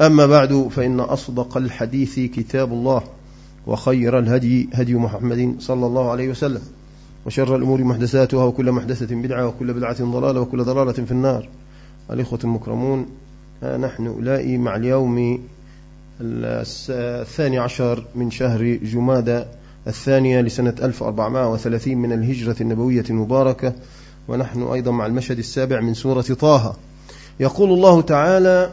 أما بعد فإن أصدق الحديث كتاب الله وخير الهدي هدي محمد صلى الله عليه وسلم وشر الأمور محدثاتها وكل محدثة بدعة وكل بدعة ضلالة وكل ضلالة في النار. الإخوة المكرمون نحن أولئي مع اليوم الثاني عشر من شهر جمادى الثانية لسنة 1430 من الهجرة النبوية المباركة ونحن أيضا مع المشهد السابع من سورة طه. يقول الله تعالى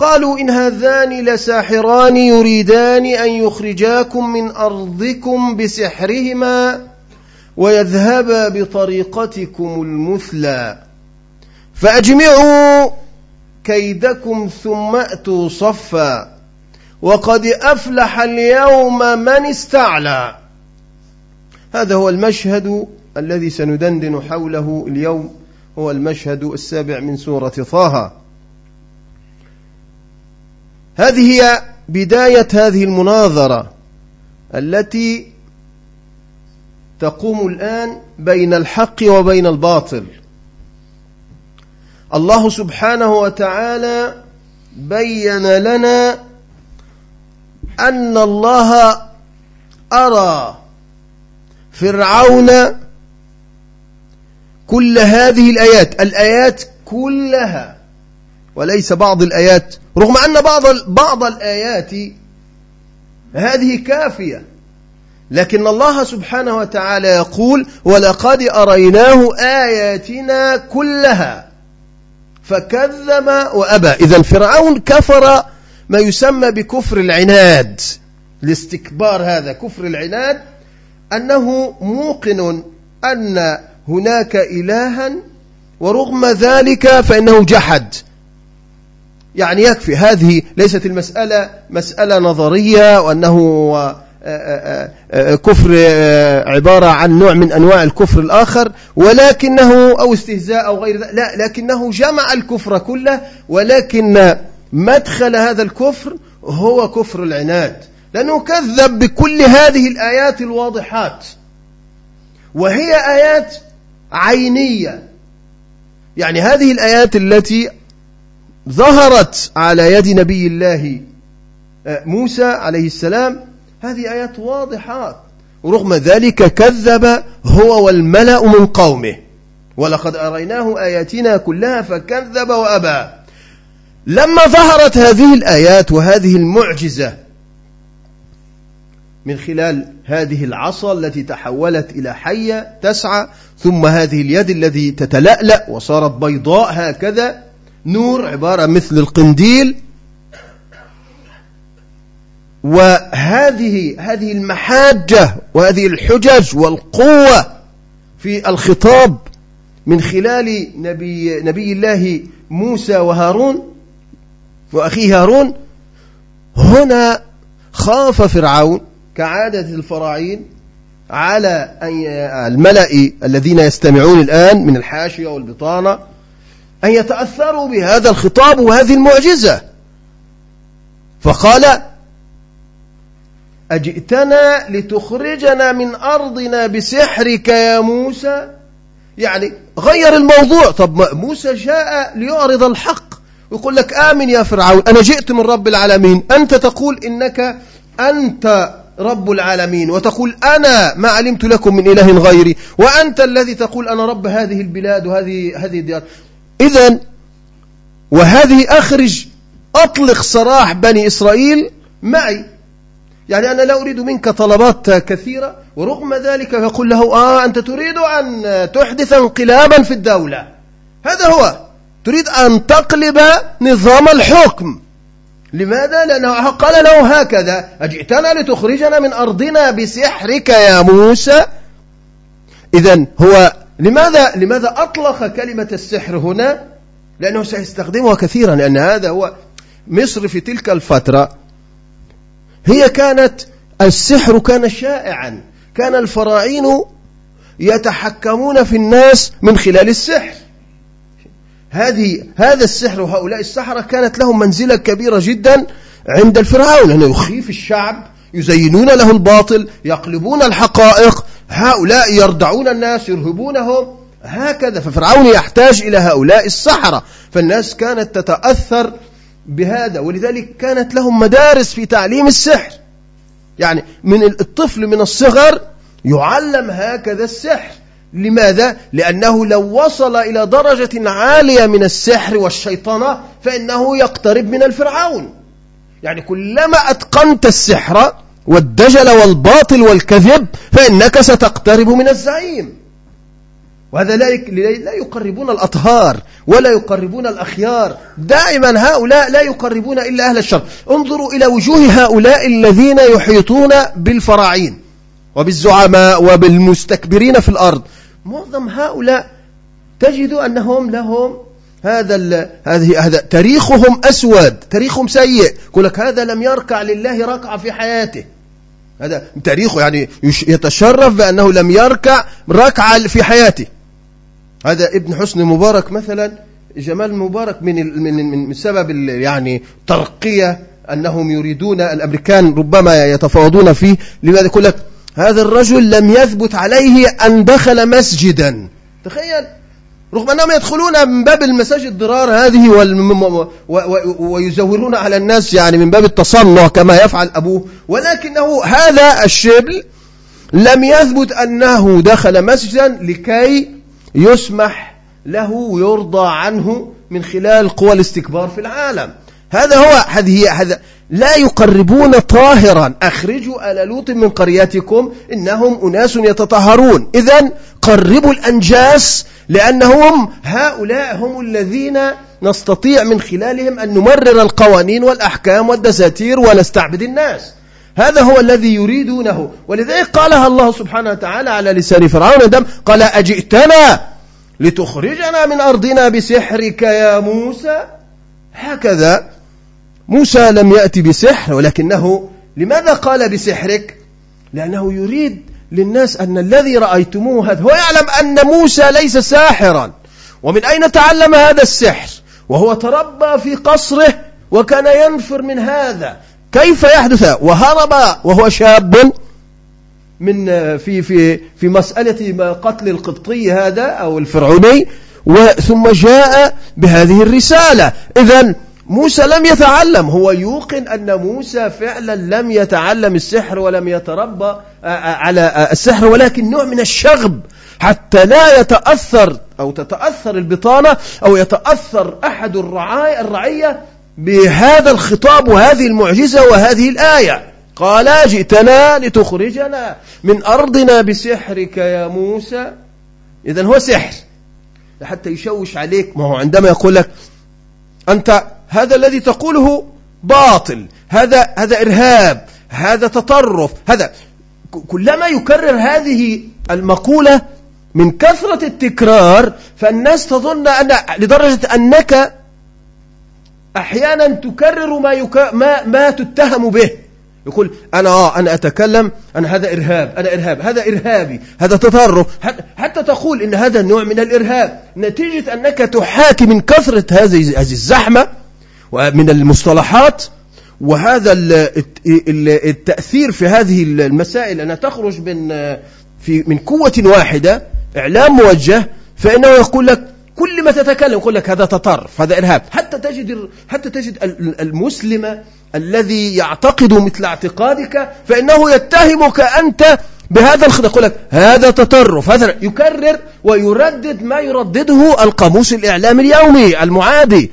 قالوا إن هذان لساحران يريدان أن يخرجاكم من أرضكم بسحرهما ويذهبا بطريقتكم المثلى. فأجمعوا كيدكم ثم أتوا صفا. وقد أفلح اليوم من استعلى. هذا هو المشهد الذي سندندن حوله اليوم هو المشهد السابع من سورة طه. هذه هي بداية هذه المناظرة التي تقوم الآن بين الحق وبين الباطل. الله سبحانه وتعالى بين لنا أن الله أرى فرعون كل هذه الآيات الآيات كلها وليس بعض الآيات رغم أن بعض بعض الآيات هذه كافية لكن الله سبحانه وتعالى يقول ولقد أريناه آياتنا كلها فكذب وأبى. إذا فرعون كفر ما يسمى بكفر العناد الاستكبار هذا كفر العناد أنه موقن أن هناك إلها ورغم ذلك فإنه جحد. يعني يكفي. هذه ليست المسألة مسألة نظرية وأنه كفر عبارة عن نوع من أنواع الكفر الآخر ولكنه أو استهزاء أو غير ذلك لا لكنه جمع الكفر كله ولكن مدخل هذا الكفر هو كفر العناد. لأنه كذب بكل هذه الآيات الواضحات وهي آيات عينية. يعني هذه الآيات التي ظهرت على يد نبي الله موسى عليه السلام. هذه آيات واضحات ورغم ذلك كذب هو والملأ من قومه. ولقد أريناه آياتنا كلها فكذب وأبى. لما ظهرت هذه الآيات وهذه المعجزة من خلال هذه العصا التي تحولت إلى حية تسعى ثم هذه اليد التي تتلألأ وصارت بيضاء هكذا نور عبارة مثل القنديل. وهذه هذه المحاجة وهذه الحجج والقوة في الخطاب من خلال نبي, نبي الله موسى وهارون وأخيه هارون. هنا خاف فرعون كعادة الفراعين على الملأ الذين يستمعون الآن من الحاشية والبطانة. أن يتأثروا بهذا الخطاب وهذه المعجزة. فقال أجئتنا لتخرجنا من أرضنا بسحرك يا موسى؟ يعني غير الموضوع. طب موسى جاء ليعرض الحق ويقول لك آمن يا فرعون أنا جئت من رب العالمين. أنت تقول إنك أنت رب العالمين وتقول أنا ما علمت لكم من إله غيري وأنت الذي تقول أنا رب هذه البلاد وهذه هذه الديار. إذا وهذه أخرج أطلق سراح بني إسرائيل معي. يعني أنا لا أريد منك طلبات كثيرة ورغم ذلك يقول له آه أنت تريد أن تحدث انقلابا في الدولة. هذا هو. تريد أن تقلب نظام الحكم. لماذا؟ لأنه قال له هكذا أجئتنا لتخرجنا من أرضنا بسحرك يا موسى؟ إذا هو لماذا لماذا أطلق كلمة السحر هنا؟ لأنه سيستخدمها كثيرا لأن هذا هو مصر في تلك الفترة. هي كانت السحر كان شائعا كان الفراعين يتحكمون في الناس من خلال السحر. هذه هذا السحر وهؤلاء السحرة كانت لهم منزلة كبيرة جدا عند الفرعون لأنه يخيف الشعب يزينون له الباطل يقلبون الحقائق. هؤلاء يردعون الناس يرهبونهم. هكذا ففرعون يحتاج إلى هؤلاء السحرة. فالناس كانت تتأثر بهذا ولذلك كانت لهم مدارس في تعليم السحر. يعني من الطفل من الصغر يعلم هكذا السحر. لماذا؟ لأنه لو وصل إلى درجة عالية من السحر والشيطنة فإنه يقترب من الفرعون. يعني كلما أتقنت السحر والدجل والباطل والكذب فإنك ستقترب من الزعيم. وهذا لا يقربون الأطهار ولا يقربون الأخيار. دائما هؤلاء لا يقربون إلا أهل الشر. انظروا إلى وجوه هؤلاء الذين يحيطون بالفراعين وبالزعماء وبالمستكبرين في الأرض. معظم هؤلاء تجد أنهم لهم هذا هذه هذا تاريخهم أسود تاريخهم سيء. يقول لك هذا لم يركع لله ركعة في حياته. هذا تاريخه يعني يتشرف بأنه لم يركع ركعة في حياته. هذا ابن حسن مبارك مثلا جمال مبارك من من من سبب يعني ترقية أنهم يريدون الأمريكان ربما يتفاوضون فيه. لماذا يقول لك؟ هذا الرجل لم يثبت عليه أن دخل مسجدا. تخيل! رغم أنهم يدخلون من باب المساجد ضرار هذه ويزورون على الناس يعني من باب التصنع كما يفعل أبوه. ولكنه هذا الشبل لم يثبت أنه دخل مسجدا لكي يسمح له يرضى عنه من خلال قوى الاستكبار في العالم. هذا هو هذه هذا لا يقربون طاهرا. أخرجوا آل لوط من قريتكم إنهم أناس يتطهرون. إذا قربوا الأنجاس لأنهم هؤلاء هم الذين نستطيع من خلالهم أن نمرر القوانين والأحكام والدساتير ونستعبد الناس. هذا هو الذي يريدونه. ولذلك قالها الله سبحانه وتعالى على لسان فرعون دم قال أجئتنا لتخرجنا من أرضنا بسحرك يا موسى؟ هكذا. موسى لم يأتي بسحر ولكنه لماذا قال بسحرك؟ لأنه يريد للناس أن الذي رأيتموه هذا هو يعلم أن موسى ليس ساحرا. ومن أين تعلم هذا السحر؟ وهو تربى في قصره وكان ينفر من هذا. كيف يحدث؟ وهرب وهو شاب من في في في مسألة قتل القبطي هذا أو الفرعوني ثم جاء بهذه الرسالة. إذا موسى لم يتعلم. هو يوقن أن موسى فعلا لم يتعلم السحر ولم يتربى على السحر ولكن نوع من الشغب. حتى لا يتأثر أو تتأثر البطانة أو يتأثر أحد الرعاية الرعية بهذا الخطاب وهذه المعجزة وهذه الآية. قال جئتنا لتخرجنا من أرضنا بسحرك يا موسى. إذا هو سحر. حتى يشوش عليك. ما هو عندما يقول لك أنت هذا الذي تقوله باطل هذا هذا إرهاب هذا تطرف هذا. كلما يكرر هذه المقولة من كثرة التكرار فالناس تظن أن لدرجة أنك أحيانا تكرر ما, يك... ما, ما تتهم به. يقول أنا آه أنا أتكلم أنا هذا إرهاب أنا إرهاب هذا إرهابي هذا تطرف. حتى تقول إن هذا نوع من الإرهاب. نتيجة أنك تحاكي من كثرة هذه الزحمة ومن المصطلحات وهذا التأثير في هذه المسائل أنها تخرج من في من قوة واحدة إعلام موجه فإنه يقول لك كل ما تتكلم يقول لك هذا تطرف هذا إرهاب. حتى تجد حتى تجد المسلم الذي يعتقد مثل اعتقادك فإنه يتهمك أنت بهذا الخطأ يقول لك هذا تطرف هذا يكرر ويردد ما يردده القاموس الإعلامي اليومي المعادي.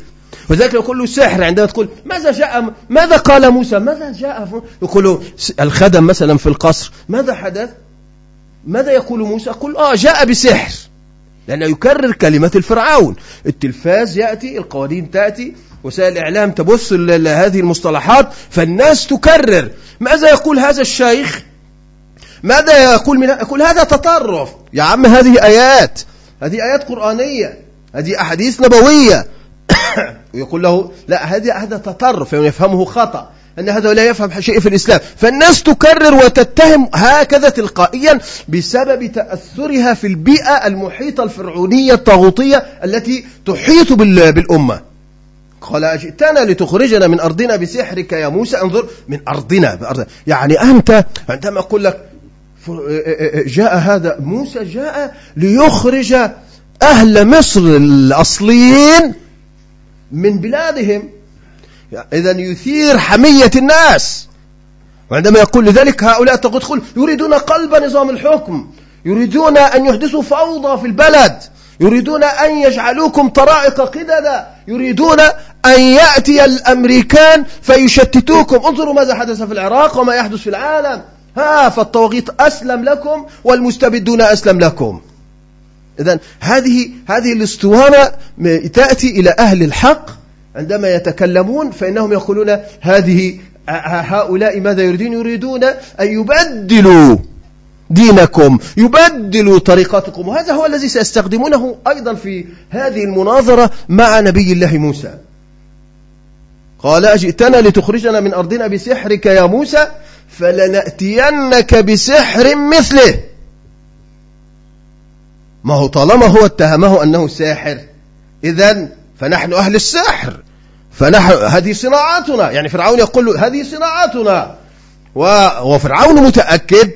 وذلك يقول له سحر عندما تقول ماذا جاء ماذا قال موسى؟ ماذا جاء يقول الخدم مثلا في القصر ماذا حدث؟ ماذا يقول موسى؟ يقول آه جاء بسحر. لأنه يكرر كلمة الفرعون. التلفاز يأتي القوانين تأتي وسائل الإعلام تبث هذه المصطلحات فالناس تكرر. ماذا يقول هذا الشيخ؟ ماذا يقول من يقول هذا تطرف. يا عم هذه آيات. هذه آيات قرآنية. هذه أحاديث نبوية. ويقول له لا هذا هذا تطرف يعني يفهمه خطأ أن هذا لا يفهم شيء في الإسلام. فالناس تكرر وتتهم هكذا تلقائيا بسبب تأثرها في البيئة المحيطة الفرعونية الطاغوتية التي تحيط بالأمة. قال أجئتنا لتخرجنا من أرضنا بسحرك يا موسى انظر من أرضنا بأرضنا يعني أنت عندما أقول لك جاء هذا موسى جاء ليخرج أهل مصر الأصليين من بلادهم. إذا يثير حمية الناس. وعندما يقول لذلك هؤلاء تقول يريدون قلب نظام الحكم. يريدون أن يحدثوا فوضى في البلد. يريدون أن يجعلوكم طرائق قددا. يريدون أن يأتي الأمريكان فيشتتوكم. انظروا ماذا حدث في العراق وما يحدث في العالم. ها فالطواغيت أسلم لكم والمستبدون أسلم لكم. إذا هذه هذه الاسطوانة تأتي إلى أهل الحق عندما يتكلمون فإنهم يقولون هذه هؤلاء ماذا يريدون؟ يريدون أن يبدلوا دينكم يبدلوا طريقتكم. وهذا هو الذي سيستخدمونه أيضا في هذه المناظرة مع نبي الله موسى. قال أجئتنا لتخرجنا من أرضنا بسحرك يا موسى فلنأتينك بسحر مثله. ما هو طالما هو اتهمه أنه ساحر إذا فنحن أهل السحر فنحن هذه صناعاتنا. يعني فرعون يقول هذه صناعاتنا. وفرعون متأكد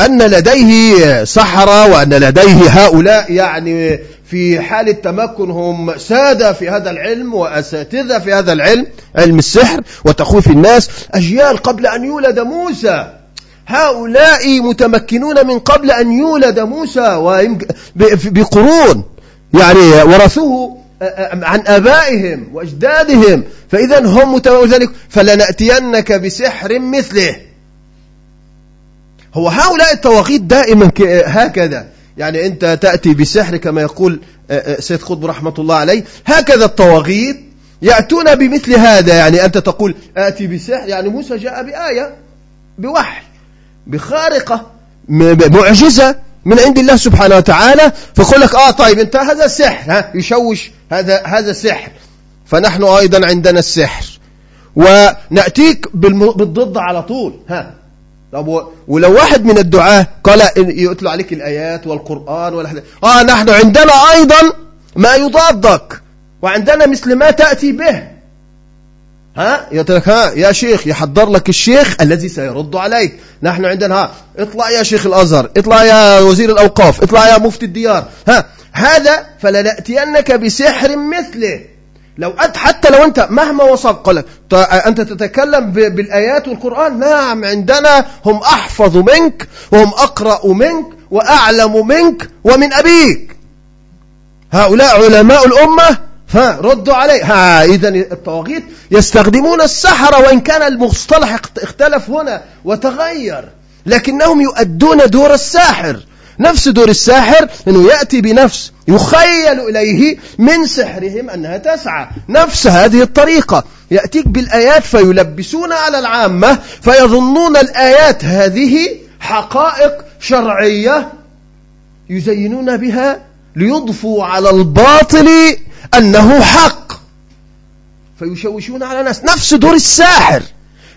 أن لديه سحرة وأن لديه هؤلاء يعني في حالة تمكن هم سادة في هذا العلم وأساتذة في هذا العلم علم السحر وتخويف الناس أجيال قبل أن يولد موسى. هؤلاء متمكنون من قبل أن يولد موسى بقرون. يعني ورثوه عن آبائهم وأجدادهم. فإذا هم متمكنون فلنأتينك بسحر مثله. هو هؤلاء التواغيت دائما هكذا. يعني أنت تأتي بسحر كما يقول سيد قطب رحمة الله عليه. هكذا الطواغيت يأتون بمثل هذا. يعني أنت تقول آتي بسحر. يعني موسى جاء بآية بوحي. بخارقة معجزة من عند الله سبحانه وتعالى فيقول لك آه طيب أنت هذا سحر ها يشوش هذا هذا سحر. فنحن أيضا عندنا السحر. ونأتيك بالضد على طول ها. طب ولو واحد من الدعاة قال يتلو عليك الآيات والقرآن ولا حاجة. آه نحن عندنا أيضا ما يضادك وعندنا مثل ما تأتي به. ها؟ يترك ها؟ يا شيخ يحضر لك الشيخ الذي سيرد عليك. نحن عندنا ها؟ اطلع يا شيخ الأزهر اطلع يا وزير الأوقاف اطلع يا مفتي الديار ها؟ هذا فلنأتينك بسحر مثله. لو أنت حتى لو أنت مهما وصف قال أنت تتكلم بالآيات والقرآن؟ نعم عندنا هم أحفظ منك وهم أقرأ منك وأعلم منك ومن أبيك. هؤلاء علماء الأمة فردوا عليه. ها إذا الطواغيت يستخدمون السحرة وإن كان المصطلح اختلف هنا وتغير لكنهم يؤدون دور الساحر. نفس دور الساحر أنه يأتي بنفس يخيل إليه من سحرهم أنها تسعى. نفس هذه الطريقة. يأتيك بالآيات فيلبسون على العامة فيظنون الآيات هذه حقائق شرعية يزينون بها ليضفوا على الباطل أنه حق. فيشوشون على الناس نفس دور الساحر.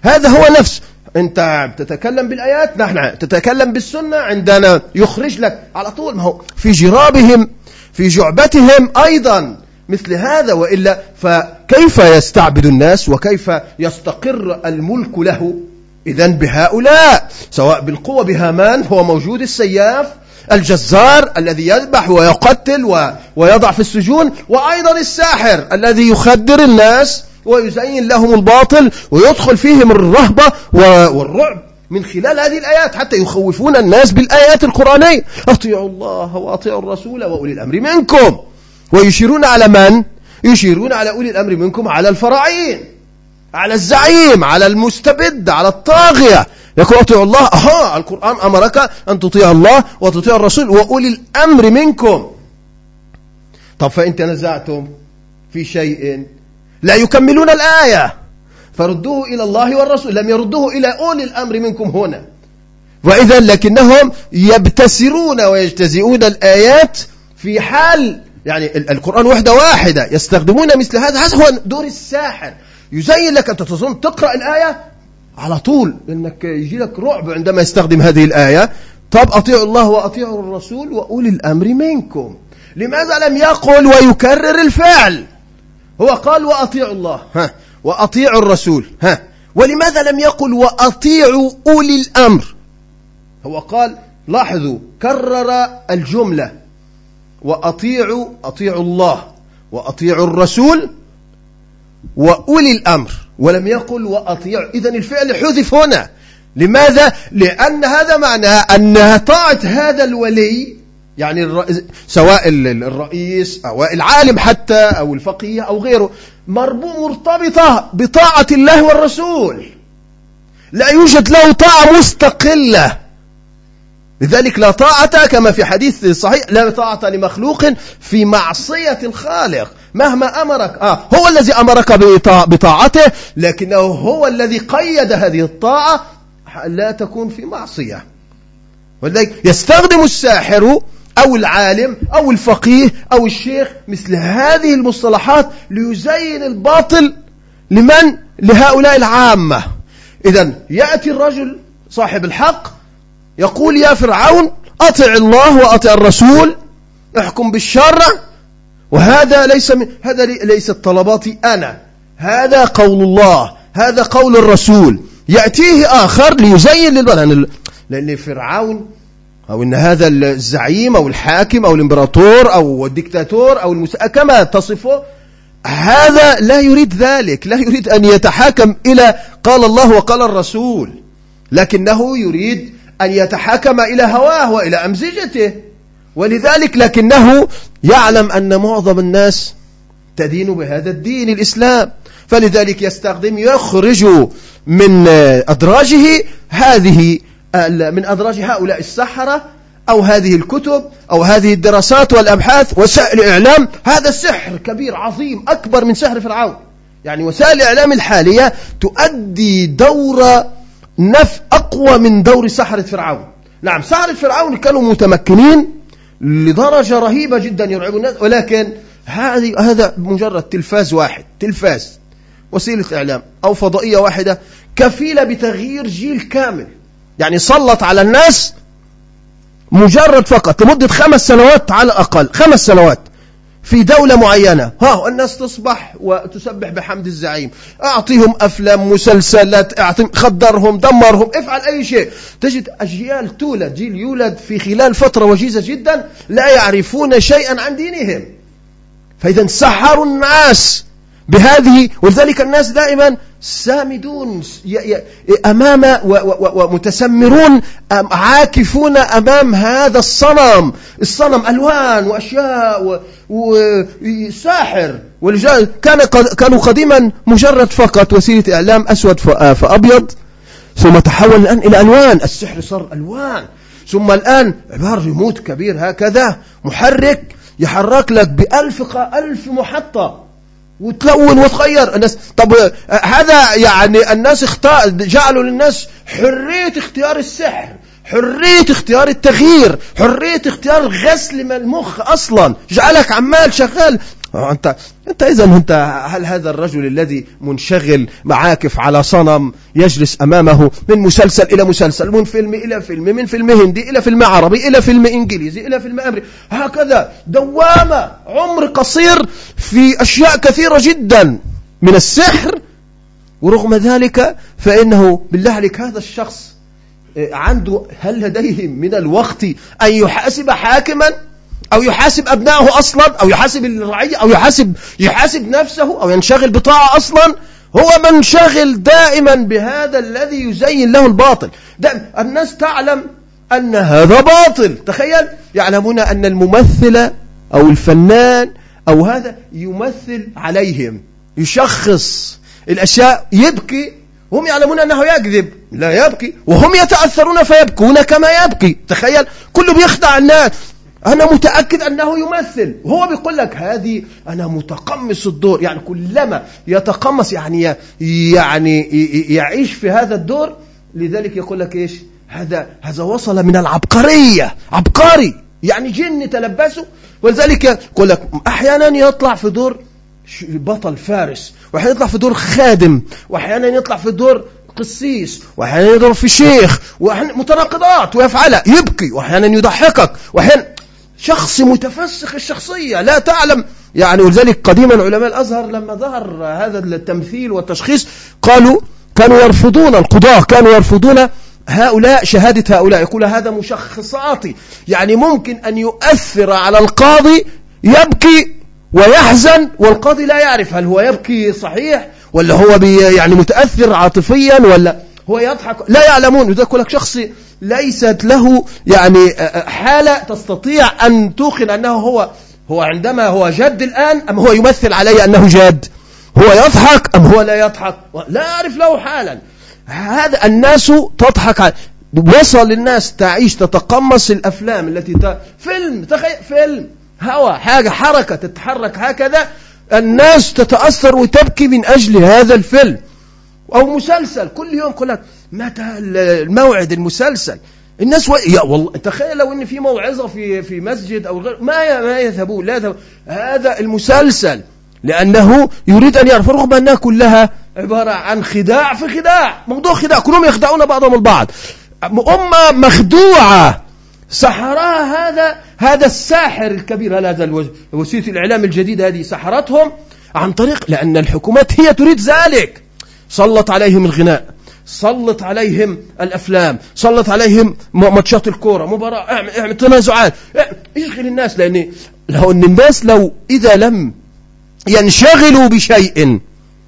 هذا هو نفس. أنت تتكلم بالآيات نحن تتكلم بالسنة عندنا يخرج لك على طول. ما هو في جرابهم في جعبتهم أيضا. مثل هذا وإلا فكيف يستعبد الناس وكيف يستقر الملك له؟ إذا بهؤلاء سواء بالقوة بهامان هو موجود السياف الجزار الذي يذبح ويقتل ويضع في السجون وأيضا الساحر الذي يخدر الناس ويزين لهم الباطل ويدخل فيهم الرهبة والرعب من خلال هذه الآيات حتى يخوفون الناس بالآيات القرآنية. أطيعوا الله وأطيعوا الرسول وأولي الأمر منكم. ويشيرون على من؟ يشيرون على أولي الأمر منكم على الفراعين. على الزعيم على المستبد على الطاغية. يقول أطيع الله. أها القرآن أمرك أن تطيع الله وتطيع الرسول وأولي الأمر منكم. طب فإن تنزعتم في شيء لا يكملون الآية. فردوه إلى الله والرسول. لم يردوه إلى أولي الأمر منكم هنا. وإذا لكنهم يبتسرون ويجتزئون الآيات في حال يعني القرآن وحدة واحدة يستخدمون مثل هذا. هذا هو دور الساحر. يزين لك أنت تظن تقرأ الآية على طول إنك يجي لك رعب عندما يستخدم هذه الآية. طب أطيعوا الله وأطيعوا الرسول وأولي الأمر منكم. لماذا لم يقل ويكرر الفعل؟ هو قال وأطيعوا الله ها وأطيعوا الرسول ها. ولماذا لم يقل وأطيعوا أولي الأمر؟ هو قال لاحظوا كرر الجملة. وأطيعوا أطيعوا الله وأطيعوا الرسول وأولي الأمر ولم يقل وأطيعوا إذن الفعل حذف هنا. لماذا؟ لأن هذا معناه أن طاعة هذا الولي يعني سواء الرئيس أو العالم حتى أو الفقيه أو غيره مرتبطة بطاعة الله والرسول. لا يوجد له طاعة مستقلة. لذلك لا طاعة كما في حديث صحيح لا طاعة لمخلوق في معصية الخالق. مهما أمرك آه هو الذي أمرك بطاعته لكنه هو الذي قيد هذه الطاعة لا تكون في معصية. ولذلك يستخدم الساحر أو العالم أو الفقيه أو الشيخ مثل هذه المصطلحات ليزين الباطل لمن؟ لهؤلاء العامة. إذا يأتي الرجل صاحب الحق يقول يا فرعون أطع الله وأطع الرسول احكم بالشرع وهذا ليس من هذا ليس طلباتي أنا. هذا قول الله هذا قول الرسول. يأتيه آخر ليزين للبلد لأن فرعون أو إن هذا الزعيم أو الحاكم أو الإمبراطور أو الدكتاتور أو المس... كما تصفه هذا لا يريد ذلك. لا يريد أن يتحاكم إلى قال الله وقال الرسول. لكنه يريد أن يتحاكم إلى هواه وإلى أمزجته. ولذلك لكنه يعلم أن معظم الناس تدين بهذا الدين الإسلام. فلذلك يستخدم يخرج من أدراجه هذه من أدراج هؤلاء السحرة أو هذه الكتب أو هذه الدراسات والأبحاث وسائل الإعلام. هذا سحر كبير عظيم أكبر من سحر فرعون. يعني وسائل الإعلام الحالية تؤدي دور نف أقوى من دور سحرة فرعون. نعم سحرة فرعون كانوا متمكنين لدرجة رهيبة جدا يرعبوا الناس ولكن هذه هذا مجرد تلفاز واحد تلفاز وسيلة إعلام أو فضائية واحدة كفيلة بتغيير جيل كامل. يعني سلط على الناس مجرد فقط لمدة خمس سنوات على الأقل خمس سنوات. في دولة معينة. ها الناس تصبح وتسبح بحمد الزعيم. أعطيهم أفلام مسلسلات أعطيهم خدرهم دمرهم افعل أي شيء. تجد أجيال تولد جيل يولد في خلال فترة وجيزة جدا لا يعرفون شيئا عن دينهم. فإذا سحروا الناس. بهذه ولذلك الناس دائما سامدون أمام ومتسمرون عاكفون أمام هذا الصنم. الصنم ألوان وأشياء وساحر كان كانوا قديما مجرد فقط وسيلة إعلام أسود فأبيض. ثم تحول الآن إلى ألوان. السحر صار ألوان. ثم الآن عبارة ريموت كبير هكذا محرك يحرك لك بألف ألف محطة. وتلون وتغير الناس طب هذا يعني الناس اختار جعلوا للناس حرية اختيار السحر حرية اختيار التغيير حرية اختيار من المخ أصلا. جعلك عمال شغال أنت أنت إذا أنت هل هذا الرجل الذي منشغل معاكف على صنم يجلس أمامه من مسلسل إلى مسلسل من فيلم إلى فيلم من فيلم هندي إلى فيلم عربي إلى فيلم إنجليزي إلى فيلم أمريكي هكذا دوامة عمر قصير في أشياء كثيرة جدا من السحر. ورغم ذلك فإنه بالله عليك هذا الشخص آه، عنده هل لديه من الوقت أن يحاسب حاكما؟ أو يحاسب أبنائه أصلا أو يحاسب الرعية أو يحاسب يحاسب نفسه أو ينشغل بطاعة أصلا. هو منشغل دائما بهذا الذي يزين له الباطل. الناس تعلم أن هذا باطل. تخيل يعلمون أن الممثل أو الفنان أو هذا يمثل عليهم يشخص الأشياء يبكي. هم يعلمون أنه يكذب لا يبكي. وهم يتأثرون فيبكون كما يبكي. تخيل كله بيخدع الناس. أنا متأكد أنه يمثل. هو بيقول لك هذه أنا متقمص الدور. يعني كلما يتقمص يعني يعني يعيش في هذا الدور. لذلك يقول لك إيش؟ هذا هذا وصل من العبقرية. عبقري. يعني جن تلبسه ولذلك يقول لك أحيانا يطلع في دور بطل فارس. وأحيانا يطلع في دور خادم. وأحيانا يطلع في دور قسيس. وأحيانا يضرب في شيخ. وأحيانا متناقضات. ويفعلها يبكي. وأحيانا يضحكك. وأحيانا شخص متفسخ الشخصية لا تعلم. يعني ولذلك قديما علماء الأزهر لما ظهر هذا التمثيل والتشخيص قالوا كانوا يرفضون القضاة كانوا يرفضون هؤلاء شهادة هؤلاء. يقول هذا مشخصاتي. يعني ممكن أن يؤثر على القاضي يبكي ويحزن والقاضي لا يعرف هل هو يبكي صحيح ولا هو يعني متأثر عاطفيا ولا هو يضحك. لا يعلمون. يقول لك شخص ليست له يعني حالة تستطيع أن توقن أنه هو هو عندما هو جد الآن أم هو يمثل علي أنه جاد؟ هو يضحك أم هو لا يضحك؟ لا أعرف له حالا. هذا الناس تضحك وصل الناس تعيش تتقمص الأفلام التي ت... فيلم تخيل فيلم هوا حاجة حركة تتحرك هكذا الناس تتأثر وتبكي من أجل هذا الفيلم. أو مسلسل. كل يوم يقول لك متى الموعد المسلسل؟ الناس و... يا والله تخيل لو إن في موعظة في في مسجد أو غير ما ما يذهبون لا يذهبون. هذا المسلسل لأنه يريد أن يعرف رغم أنها كلها عبارة عن خداع في خداع. موضوع خداع. كلهم يخدعون بعضهم البعض. أمة مخدوعة. سحرها هذا هذا الساحر الكبير هذا وسيلة الإعلام الجديدة هذه سحرتهم عن طريق لأن الحكومات هي تريد ذلك. سلط عليهم الغناء سلط عليهم الأفلام سلط عليهم ماتشات الكورة مباراة اعمل اعمل تنازعات. اشغل الناس لأن لو أن الناس لو إذا لم ينشغلوا بشيء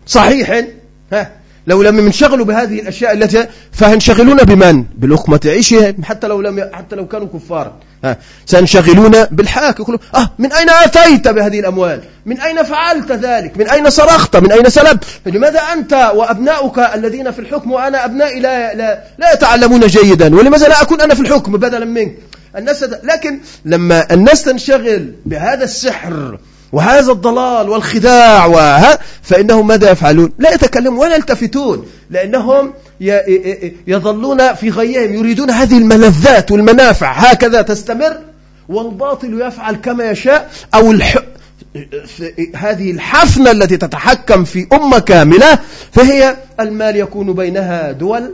صحيح ها لو لم ينشغلوا بهذه الأشياء التي فينشغلون بمن؟ بلقمه عيشهم حتى لو لم حتى لو كانوا كفارا سينشغلون بالحاك يقولون آه من أين آتيت بهذه الأموال؟ من أين فعلت ذلك؟ من أين صرخت؟ من أين سلبت؟ لماذا أنت وأبناؤك الذين في الحكم وأنا أبنائي لا لا, لا يتعلمون جيدا ولماذا لا أكون أنا في الحكم بدلا منك؟ الناس لكن لما الناس تنشغل بهذا السحر وهذا الضلال والخداع وها فإنهم ماذا يفعلون؟ لا يتكلمون ولا يلتفتون لأنهم يظلون في غيهم يريدون هذه الملذات والمنافع. هكذا تستمر والباطل يفعل كما يشاء أو الح... هذه الحفنة التي تتحكم في أمة كاملة فهي المال يكون بينها دول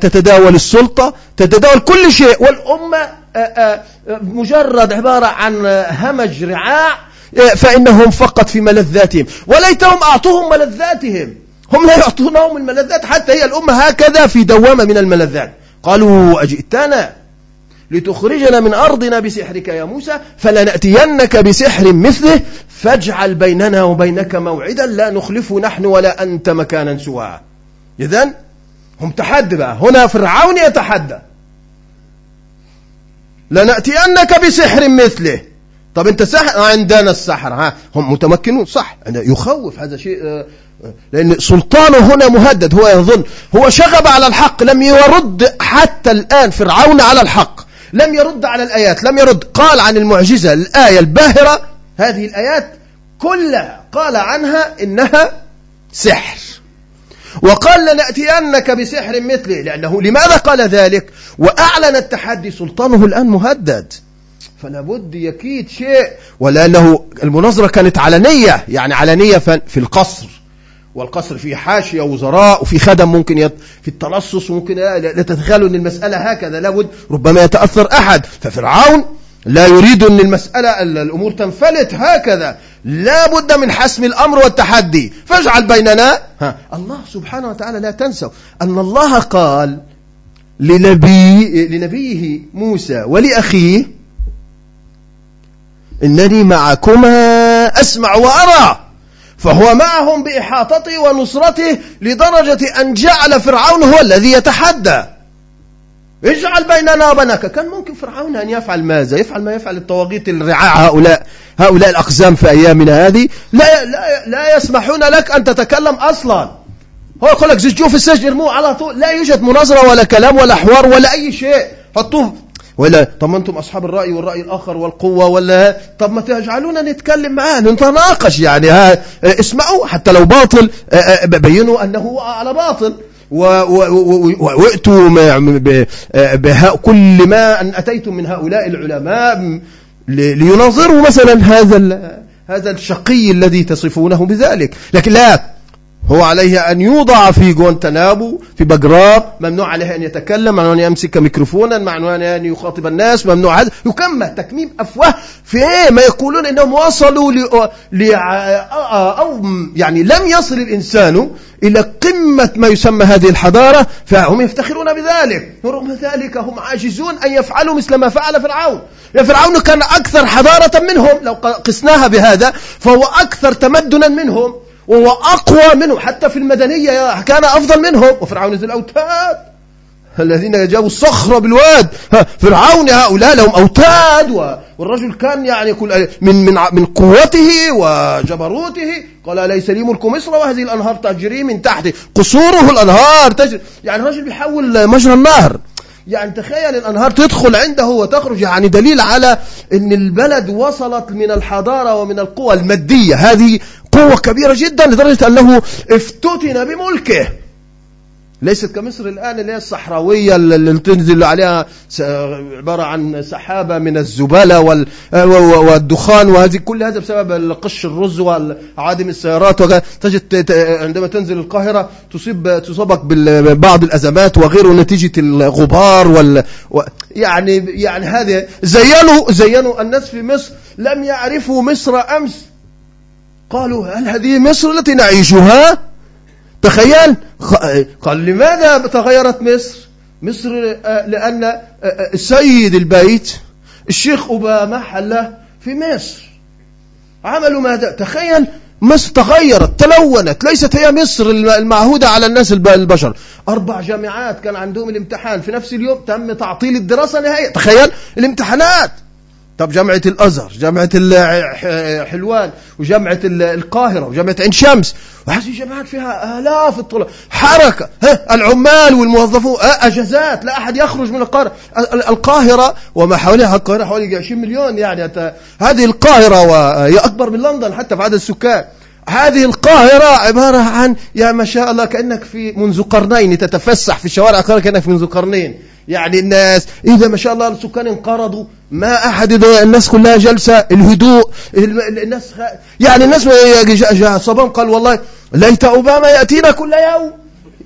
تتداول السلطة تتداول كل شيء والأمة مجرد عبارة عن همج رعاع فإنهم فقط في ملذاتهم. وليتهم أعطوهم ملذاتهم. هم لا يعطونهم الملذات حتى هي الأمة هكذا في دوامة من الملذات. قالوا أجئتنا لتخرجنا من أرضنا بسحرك يا موسى فلنأتينك بسحر مثله فاجعل بيننا وبينك موعدا لا نخلفه نحن ولا أنت مكانا سواء إذن هم تحدي بقى. هنا فرعون يتحدى. لنأتينك بسحر مثله. طب انت سحر عندنا السحر ها. هم متمكنون صح. يخوف هذا شيء آه، آه، لأن سلطانه هنا مهدد هو يظن. هو شغب على الحق لم يرد حتى الآن. فرعون على الحق. لم يرد على الآيات لم يرد. قال عن المعجزة الآية الباهرة هذه الآيات كلها قال عنها إنها سحر. وقال لنأتينك بسحر مثله لأنه لماذا قال ذلك؟ وأعلن التحدي سلطانه الآن مهدد. فلا بد يكيد شيء ولأنه المناظرة كانت علنية يعني علنية في القصر. والقصر فيه حاشية وزراء وفي خدم ممكن يت... في التلصص وممكن لا تتخيلوا أن المسألة هكذا لابد ربما يتأثر أحد. ففرعون لا يريد أن المسألة الأمور تنفلت هكذا. لا بد من حسم الأمر والتحدي. فاجعل بيننا ها. الله سبحانه وتعالى لا تنسوا أن الله قال لنبي لنبيه موسى ولأخيه إنني معكما أسمع وأرى. فهو معهم بإحاطته ونصرته لدرجة أن جعل فرعون هو الذي يتحدى. اجعل بيننا وبينك. كان ممكن فرعون أن يفعل ماذا؟ يفعل ما يفعل الطواغيت الرعاع هؤلاء هؤلاء الأقزام في أيامنا هذه. لا, لا, لا يسمحون لك أن تتكلم أصلا. هو يقول لك زجوه في السجن ارموه على طول. لا يوجد مناظرة ولا كلام ولا حوار ولا أي شيء. حطوه ولا طب ما أنتم أصحاب الرأي والرأي الآخر والقوة ولا طب ما تجعلونا نتكلم معاه نتناقش يعني ها اسمعوا حتى لو باطل بينوا أنه على باطل. وأتوا كل ما أن أتيتم من هؤلاء العلماء ليناظروا مثلا هذا هذا الشقي الذي تصفونه بذلك. لكن لا هو عليه أن يوضع في جوانتنابو في بجراب ممنوع عليه أن يتكلم ممنوع أن يمسك ميكروفونا ممنوع أن يخاطب الناس ممنوع هذا. يكمل تكميم أفواه في إيه ما يقولون إنهم وصلوا ل... ل... أو يعني لم يصل الإنسان إلى قمة ما يسمى هذه الحضارة فهم يفتخرون بذلك. ورغم ذلك هم عاجزون أن يفعلوا مثل ما فعل فرعون. يا فرعون كان أكثر حضارة منهم لو قسناها بهذا فهو أكثر تمدنا منهم. وهو أقوى منهم حتى في المدنية كان أفضل منهم. وفرعون ذي الأوتاد. الذين جابوا الصخرة بالواد. فرعون هؤلاء لهم أوتاد. والرجل كان يعني كل من من من قوته وجبروته. قال ليس لي ملك مصر وهذه الأنهار تجري من تحته قصوره الأنهار تجري. يعني الرجل بيحول مجرى النهر. يعني تخيل الأنهار تدخل عنده وتخرج. يعني دليل على أن البلد وصلت من الحضارة ومن القوى المادية. هذه قوة كبيرة جدا لدرجة أنه افتتن بملكه. ليست كمصر الآن اللي هي الصحراوية اللي تنزل عليها عبارة عن سحابة من الزبالة والدخان وهذه كل هذا بسبب قش الرز وعادم السيارات. تجد عندما تنزل القاهرة تصيب تصابك ببعض الأزمات وغيره نتيجة الغبار وال يعني يعني هذه زينوا زينوا الناس في مصر لم يعرفوا مصر أمس. قالوا هل هذه مصر التي نعيشها؟ تخيل. قال لماذا تغيرت مصر؟ مصر آه، لأن آه، آه، سيد البيت الشيخ أوباما حله في مصر. عملوا ماذا؟ تخيل مصر تغيرت تلونت ليست هي مصر المعهودة على الناس البشر. أربع جامعات كان عندهم الامتحان. في نفس اليوم تم تعطيل الدراسة نهائيا تخيل الامتحانات. طب جامعة الأزهر جامعة حلوان وجامعة القاهرة وجامعة عين شمس. وهذه الجامعات فيها آلاف الطلاب. حركة ها العمال والموظفون أجازات لا أحد يخرج من القاهرة. القاهرة وما حواليها القاهرة حوالي 20 مليون يعني. هذه القاهرة وهي أكبر من لندن حتى في عدد السكان. هذه القاهرة عبارة عن يا ما شاء الله كأنك في منذ قرنين تتفسح في شوارع القاهرة كأنك منذ قرنين. يعني الناس إذا ما شاء الله السكان انقرضوا ما أحد الناس كلها جلسة الهدوء الناس يعني الناس صبان قال والله ليت أوباما يأتينا كل يوم.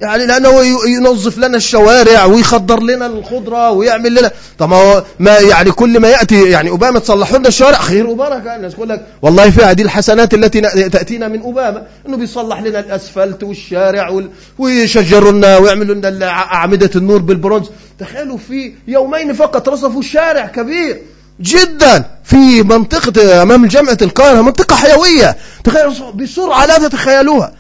يعني لأنه ينظف لنا الشوارع ويخضر لنا الخضرة ويعمل لنا. طب ما يعني كل ما يأتي يعني أوباما تصلح لنا الشوارع خير وبركة. الناس يقول لك والله في هذه الحسنات التي تأتينا من أوباما إنه بيصلح لنا الأسفلت والشارع وال... ويشجروا لنا ويعملوا لنا أعمدة النور بالبرونز. تخيلوا في يومين فقط رصفوا الشارع كبير جدا في منطقة أمام جامعة القاهرة منطقة حيوية. تخيلوا بسرعة لا تتخيلوها.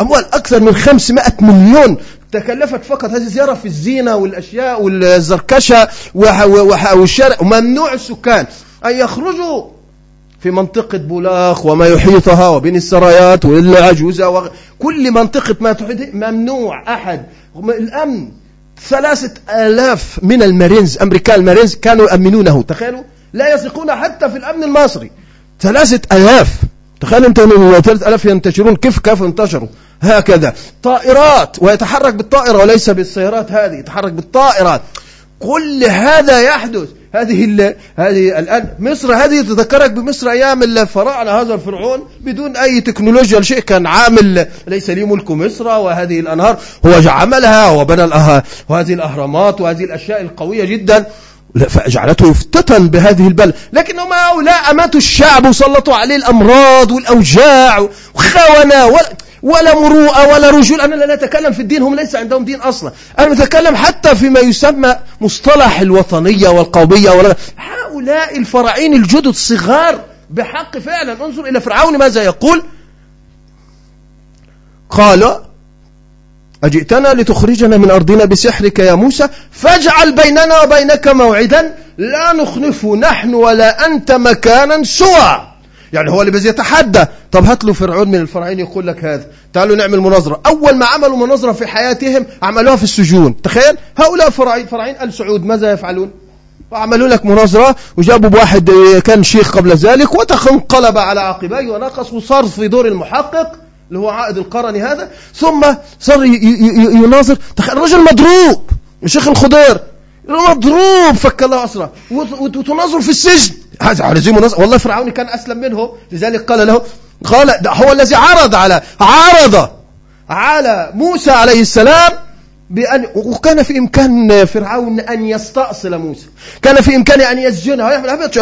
أموال أكثر من 500 مليون. تكلفت فقط هذه الزيارة في الزينة والأشياء والزركشة والشارع. وممنوع السكان أن يخرجوا في منطقة بولاق وما يحيطها وبين السرايات والعجوزة وكل منطقة ما تحيط ممنوع أحد. الأمن ثلاثة آلاف من المارينز أمريكان المارينز كانوا يأمنونه تخيلوا لا يثقون حتى في الأمن المصري. ثلاثة آلاف. تخيل من ثلاثة آلاف ينتشرون. كيف كيف انتشروا؟ هكذا. طائرات ويتحرك بالطائرة وليس بالسيارات هذه يتحرك بالطائرات. كل هذا يحدث. هذه. هذه الآن مصر هذه تذكرك بمصر أيام الفراعنة هذا الفرعون بدون أي تكنولوجيا. شيء كان عامل ليس لي ملك مصر وهذه الأنهار. هو عملها وبنى. وهذه الأهرامات وهذه الأشياء القوية جدا. فجعلته يفتتن بهذه البلد. لكنهم هؤلاء أماتوا الشعب وسلطوا عليه الأمراض والأوجاع وخونة ولا مروءة ولا رجول أنا لا نتكلم في الدين هم ليس عندهم دين أصلا. أنا نتكلم حتى فيما يسمى مصطلح الوطنية والقومية ولا هؤلاء الفراعين الجدد صغار بحق فعلا. انظر إلى فرعون ماذا يقول. قال أجئتنا لتخرجنا من أرضنا بسحرك يا موسى فاجعل بيننا وبينك موعدا لا نخنفه نحن ولا أنت مكانا سوى. يعني هو اللي بس يتحدى طب هات له فرعون من الفراعين يقول لك هذا. تعالوا نعمل مناظرة. أول ما عملوا مناظرة في حياتهم عملوها في السجون. تخيل هؤلاء فراعين فراعين آل سعود ماذا يفعلون؟ وعملوا لك مناظرة وجابوا بواحد كان شيخ قبل ذلك وتنقلب على عقبيه ونقص وصار في دور المحقق اللي هو عائد القرني هذا. ثم صار يناظر. الرجل مضروب الشيخ الخضير. مضروب فك الله أسره. وتناظر في السجن. هذا على والله فرعون كان أسلم منه. لذلك قال له قال هو الذي عرض على عرض على موسى عليه السلام بأن وكان في إمكان فرعون أن يستأصل موسى. كان في إمكانه أن يسجنه.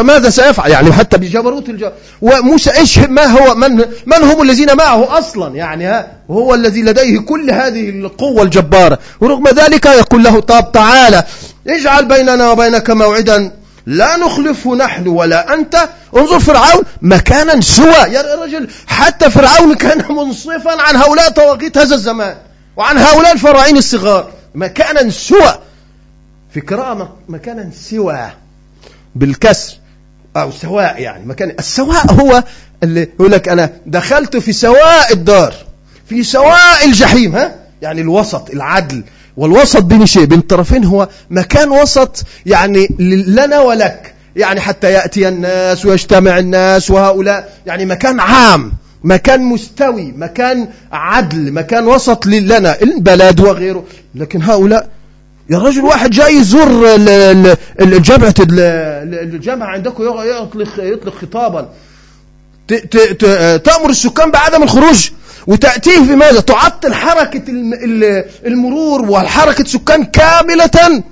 ماذا سيفعل؟ يعني حتى بجبروت الجبر وموسى إيش ما هو من, من هم الذين معه أصلا؟ يعني ها هو الذي لديه كل هذه القوة الجبارة. ورغم ذلك يقول له طب تعالى اجعل بيننا وبينك موعدا. لا نخلفه نحن ولا أنت. انظر فرعون مكانا سوى. يا رجل حتى فرعون كان منصفا عن هؤلاء طواغيت هذا الزمان. وعن هؤلاء الفراعين الصغار. مكانا سوى. في قراءة مكانا سوى. بالكسر. أو سواء يعني. مكان السواء هو اللي يقول لك أنا دخلت في سواء الدار. في سواء الجحيم. ها؟ يعني الوسط العدل. والوسط بين شيء بين الطرفين هو مكان وسط. يعني لنا ولك. يعني حتى يأتي الناس ويجتمع الناس وهؤلاء. يعني مكان عام. مكان مستوي مكان عدل مكان وسط لنا البلد وغيره. لكن هؤلاء يا رجل واحد جاي يزور الجامعة الجامعة عندكم يطلق يطلق خطابا. تأمر السكان بعدم الخروج وتأتيه بماذا تعطل حركة المرور وحركة سكان كاملة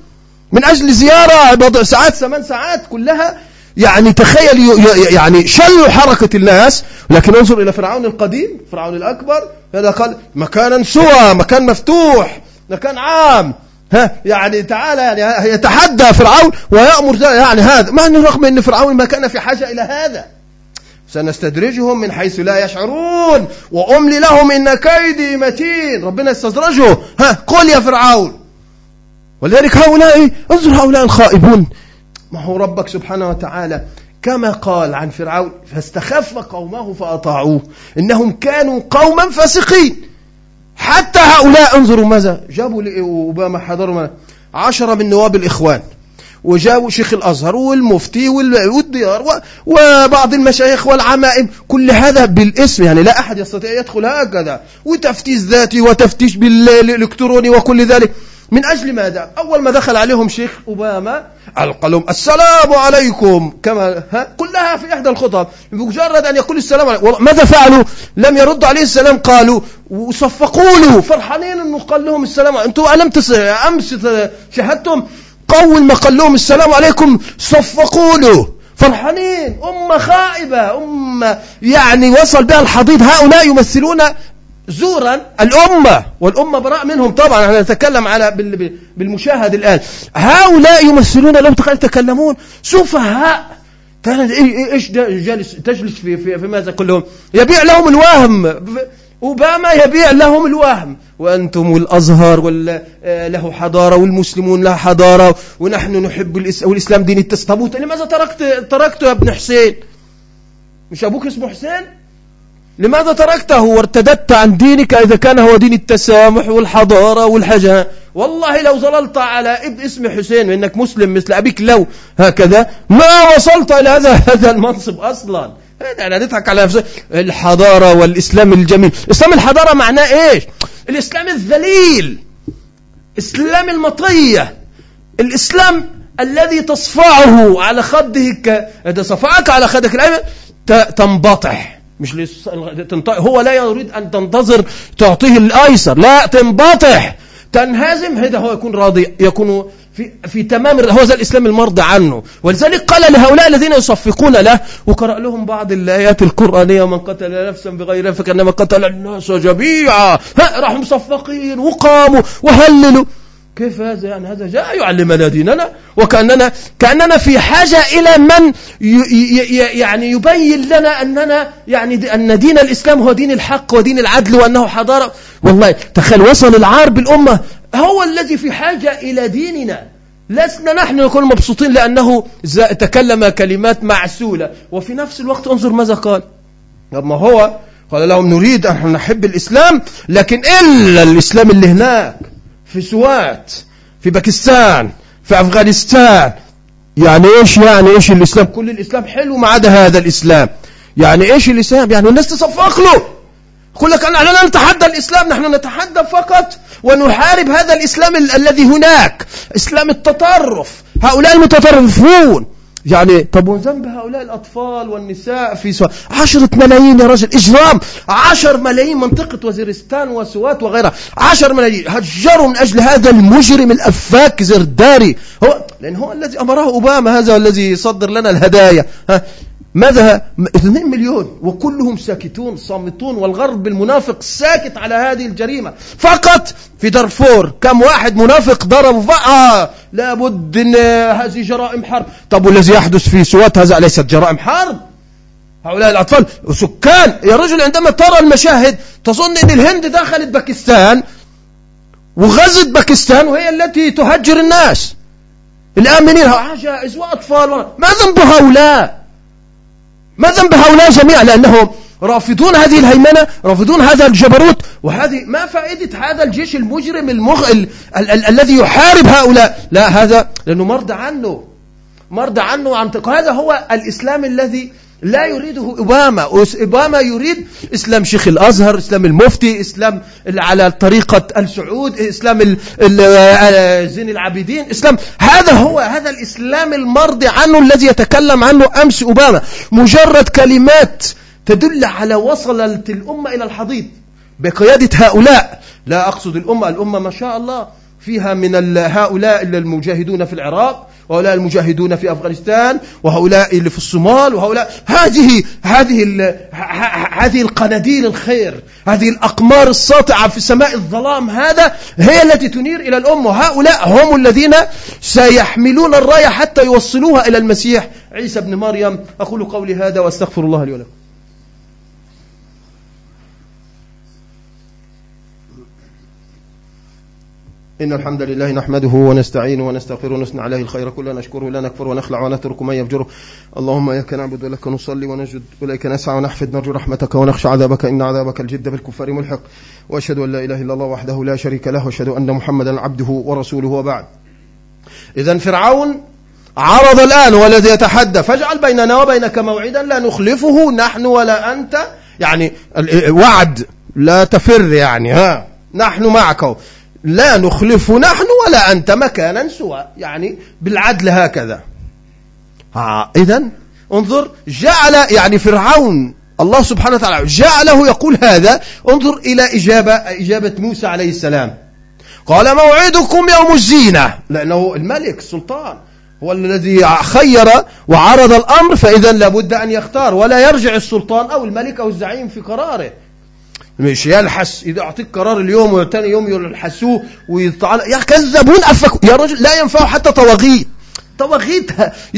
من أجل زيارة بضع ساعات ثمان ساعات كلها يعني تخيل يعني شلوا حركة الناس. لكن انظر إلى فرعون القديم فرعون الأكبر. هذا قال مكانا سوى مكان مفتوح مكان عام. ها يعني تعالى يعني يتحدى فرعون ويأمر يعني هذا. مع أنه رغم أن فرعون ما كان في حاجة إلى هذا. سنستدرجهم من حيث لا يشعرون. وأملي لهم إن كيدي متين. ربنا يستدرجه ها قل يا فرعون. ولذلك هؤلاء انظر هؤلاء الخائبون. ما هو ربك سبحانه وتعالى كما قال عن فرعون فاستخف قومه فأطاعوه. إنهم كانوا قوما فاسقين. حتى هؤلاء انظروا ماذا جابوا لأوباما حضروا عشرة من نواب الإخوان. وجابوا شيخ الأزهر والمفتي والديار وبعض المشايخ والعمائم. كل هذا بالاسم يعني لا أحد يستطيع يدخل هكذا. وتفتيش ذاتي وتفتيش بالإلكتروني وكل ذلك. من أجل ماذا؟ أول ما دخل عليهم شيخ أوباما ألقى لهم السلام عليكم كما ها؟ كلها في إحدى الخطب بمجرد أن يقول السلام عليكم ماذا فعلوا؟ لم يردوا عليه السلام قالوا وصفقوا له فرحانين أنه قال لهم السلام أنتم ألم أمس شاهدتم؟ أول ما قال لهم السلام عليكم صفقوا له فرحانين أمة خائبة أمة يعني وصل بها الحضيض هؤلاء يمثلون زورا. الأمة والأمة براء منهم طبعا. إحنا نتكلم على بالمشاهد الآن. هؤلاء يمثلون لو تخيل يتكلمون سفهاء. إيش جالس تجلس في, في, في ماذا كلهم يبيع لهم الوهم. أوباما يبيع لهم الوهم. وأنتم الأزهر له حضارة والمسلمون له حضارة ونحن نحب الإسلام والإسلام دين التستبوت لماذا تركت تركته يا ابن حسين؟ مش أبوك اسمه حسين؟ لماذا تركته وارتددت عن دينك إذا كان هو دين التسامح والحضارة والحاجة والله لو ظللت على ابن اسم حسين وإنك مسلم مثل أبيك لو هكذا ما وصلت إلى هذا هذا المنصب أصلا. يعني نضحك على نفسه الحضارة والإسلام الجميل. إسلام الحضارة معناه إيش؟ الإسلام الذليل. إسلام المطية. الإسلام الذي تصفعه على خدك إذا صفعك على خدك الأيمن تنبطح. مش هو لا يريد أن تنتظر تعطيه الأيسر لا تنبطح. تنهزم. هذا هو يكون راضي يكون في, في تمام هو ذا الإسلام المرضى عنه. ولذلك قال لهؤلاء الذين يصفقون له وقرأ لهم بعض الآيات القرآنية من قتل نفسا بغير نفس كأنما قتل الناس جميعا. راحوا مصفقين وقاموا وهللوا. كيف هذا؟ يعني هذا جاء يعلمنا ديننا. وكأننا كأننا في حاجة إلى من يعني يبين لنا أننا يعني أن دين الإسلام هو دين الحق ودين العدل وأنه حضارة. والله تخيل وصل العار بالأمة هو الذي في حاجة إلى ديننا. لسنا نحن نكون مبسوطين لأنه تكلم كلمات معسولة. وفي نفس الوقت انظر ماذا قال. ما هو؟ قال لهم نريد أن نحب الإسلام لكن إلا الإسلام اللي هناك في سوات في باكستان في أفغانستان. يعني إيش يعني إيش الإسلام؟ كل الإسلام حلو ما عدا هذا الإسلام. يعني إيش الإسلام؟ يعني الناس تصفق له. يقول لك نحن لا نتحدى الإسلام نحن نتحدى فقط ونحارب هذا الإسلام ال الذي هناك. إسلام التطرف. هؤلاء المتطرفون. يعني طب وذنب هؤلاء الأطفال والنساء في سواء عشرة ملايين يا رجل إجرام. عشر ملايين منطقة وزيرستان وسوات وغيرها. عشر ملايين. هجروا من أجل هذا المجرم الأفاك زرداري. هو لأن هو الذي أمره أوباما هذا الذي يصدر لنا الهدايا. ها؟ ماذا؟ 2 مليون. وكلهم ساكتون صامتون والغرب المنافق ساكت على هذه الجريمة. فقط في دارفور كم واحد منافق ضرب آه لابد إن هذه جرائم حرب. طب والذي يحدث في سوات هذا؟ ليست جرائم حرب؟ هؤلاء الأطفال وسكان يا رجل عندما ترى المشاهد تظن إن الهند دخلت باكستان وغزت باكستان وهي التي تهجر الناس. الآمنين عجائز وأطفال ما ذنب هؤلاء؟ ما ذنب هؤلاء جميعا؟ لأنهم رافضون هذه الهيمنة رافضون هذا الجبروت وهذه ما فائدة هذا الجيش المجرم المغ... ال... ال... ال... الذي يحارب هؤلاء؟ لا هذا لأنه مرضى عنه مرضى عنه عن هذا هو الإسلام الذي لا يريده أوباما أوباما يريد إسلام شيخ الأزهر إسلام المفتي إسلام على طريقة السعود إسلام آه، زين العابدين. إسلام هذا هو هذا الإسلام المرضي عنه الذي يتكلم عنه أمس أوباما. مجرد كلمات تدل على وصلت الأمة إلى الحضيض. بقيادة هؤلاء. لا أقصد الأمة. الأمة ما شاء الله فيها من هؤلاء المجاهدون في العراق. وهؤلاء المجاهدون في أفغانستان وهؤلاء اللي في الصومال وهؤلاء هذه هذه هذه القناديل الخير هذه الأقمار الساطعة في سماء الظلام هذا هي التي تنير إلى الأمة وهؤلاء هم الذين سيحملون الراية حتى يوصلوها إلى المسيح عيسى بن مريم. أقول قولي هذا وأستغفر الله لي ولكم. إن الحمد لله نحمده ونستعينه ونستغفره ونثنى عليه الخير. كله نشكره لا نكفر ونخلع ونترك من يفجره. اللهم إياك نعبد ولك نصلي ونسجد إليك نسعى ونحفد نرجو رحمتك ونخشى عذابك. إن عذابك الجد بالكفار ملحق. وأشهد أن لا إله إلا الله وحده لا شريك له. وأشهد أن محمدا عبده ورسوله وبعد. إذا فرعون عرض الآن هو الذي يتحدى. فاجعل بيننا وبينك موعدا لا نخلفه نحن ولا أنت. يعني وعد لا تفر يعني ها. نحن معك. لا نخلف نحن ولا أنت مكانا سوى. يعني بالعدل هكذا. إذا انظر جعل يعني فرعون الله سبحانه وتعالى جعله يقول هذا. انظر إلى إجابة, إجابة موسى عليه السلام. قال موعدكم يوم الزينة. لأنه الملك السلطان هو الذي خير وعرض الأمر فإذا لابد أن يختار. ولا يرجع السلطان أو الملك أو الزعيم في قراره. مش يلحس إذا أعطيك قرار اليوم وثاني يوم يلحسوه ويطعن يا كذبون أفكوا يا رجل لا ينفع حتى طواغيت. طواغيت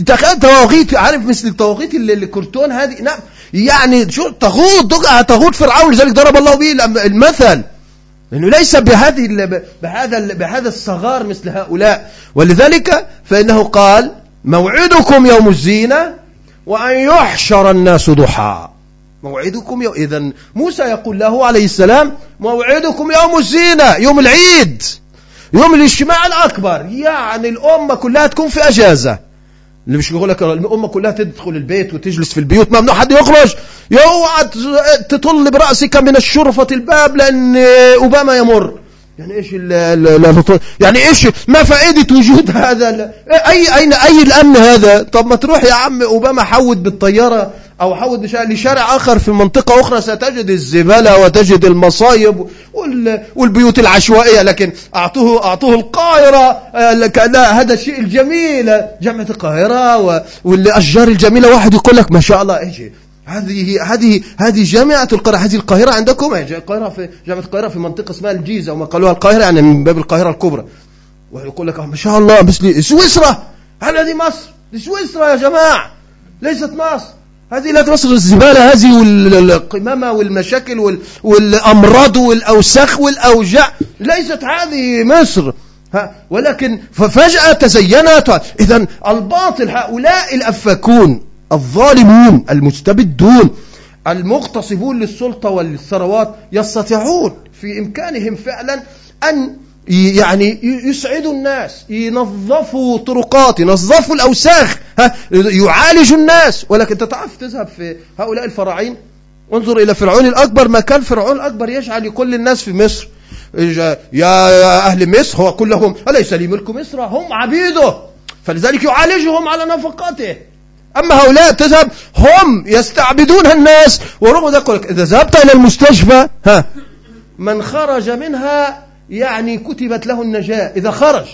تخيل طواغيت عارف مثل الطواغيت اللي الكرتون هذه؟ نعم. يعني شو طاغوت طاغوت فرعون لذلك ضرب الله به المثل. لأنه ليس بهذه بهذا بهذا الصغار مثل هؤلاء. ولذلك فإنه قال موعدكم يوم الزينة وأن يحشر الناس ضحى. موعدكم يوم إذا موسى يقول له عليه السلام موعدكم يوم الزينة يوم العيد يوم الاجتماع الأكبر. يعني الأمة كلها تكون في أجازة. اللي مش يقول لك الأمة كلها تدخل البيت وتجلس في البيوت ممنوع حد يخرج. يوعى تطل برأسك من الشرفة الباب لأن أوباما يمر. يعني إيش ال يعني إيش ما فائدة وجود هذا اي اين أي الأمن هذا؟ طب ما تروح يا عم أوباما حود بالطيارة. أو حود لشارع آخر في منطقة أخرى ستجد الزبالة وتجد المصايب والبيوت العشوائية لكن أعطوه أعطوه القاهرة لا هذا الشيء الجميل جامعة القاهرة والأشجار الجميلة. واحد يقول لك ما شاء الله إيش هذه هذه هذه جامعة القاهرة هذه القاهرة عندكم؟ القاهرة في جامعة القاهرة في منطقة اسمها الجيزة وما قالوها القاهرة يعني من باب القاهرة الكبرى. ويقول لك ما شاء الله مثل سويسرا. هذه مصر؟ سويسرا يا جماعة ليست مصر. هذه لا مصر الزبالة هذه والقمامة والمشاكل والأمراض والأوساخ والأوجاع. ليست هذه مصر. ولكن ففجأة تزينت. إذا الباطل هؤلاء الأفاكون الظالمون المستبدون المغتصبون للسلطة والثروات يستطيعون في إمكانهم فعلا أن يعني يسعدوا الناس ينظفوا طرقات ينظفوا الأوساخ. ها يعالجوا الناس. ولكن تعرف تذهب في هؤلاء الفراعين؟ انظر إلى فرعون الأكبر. ما كان فرعون الأكبر يجعل كل الناس في مصر. يا أهل مصر هو كلهم أليس لي ملك مصر؟ هم عبيده. فلذلك يعالجهم على نفقاته. أما هؤلاء تذهب هم يستعبدون الناس. ورغم ذلك إذا ذهبت إلى المستشفى ها من خرج منها يعني كتبت له النجاة. إذا خرج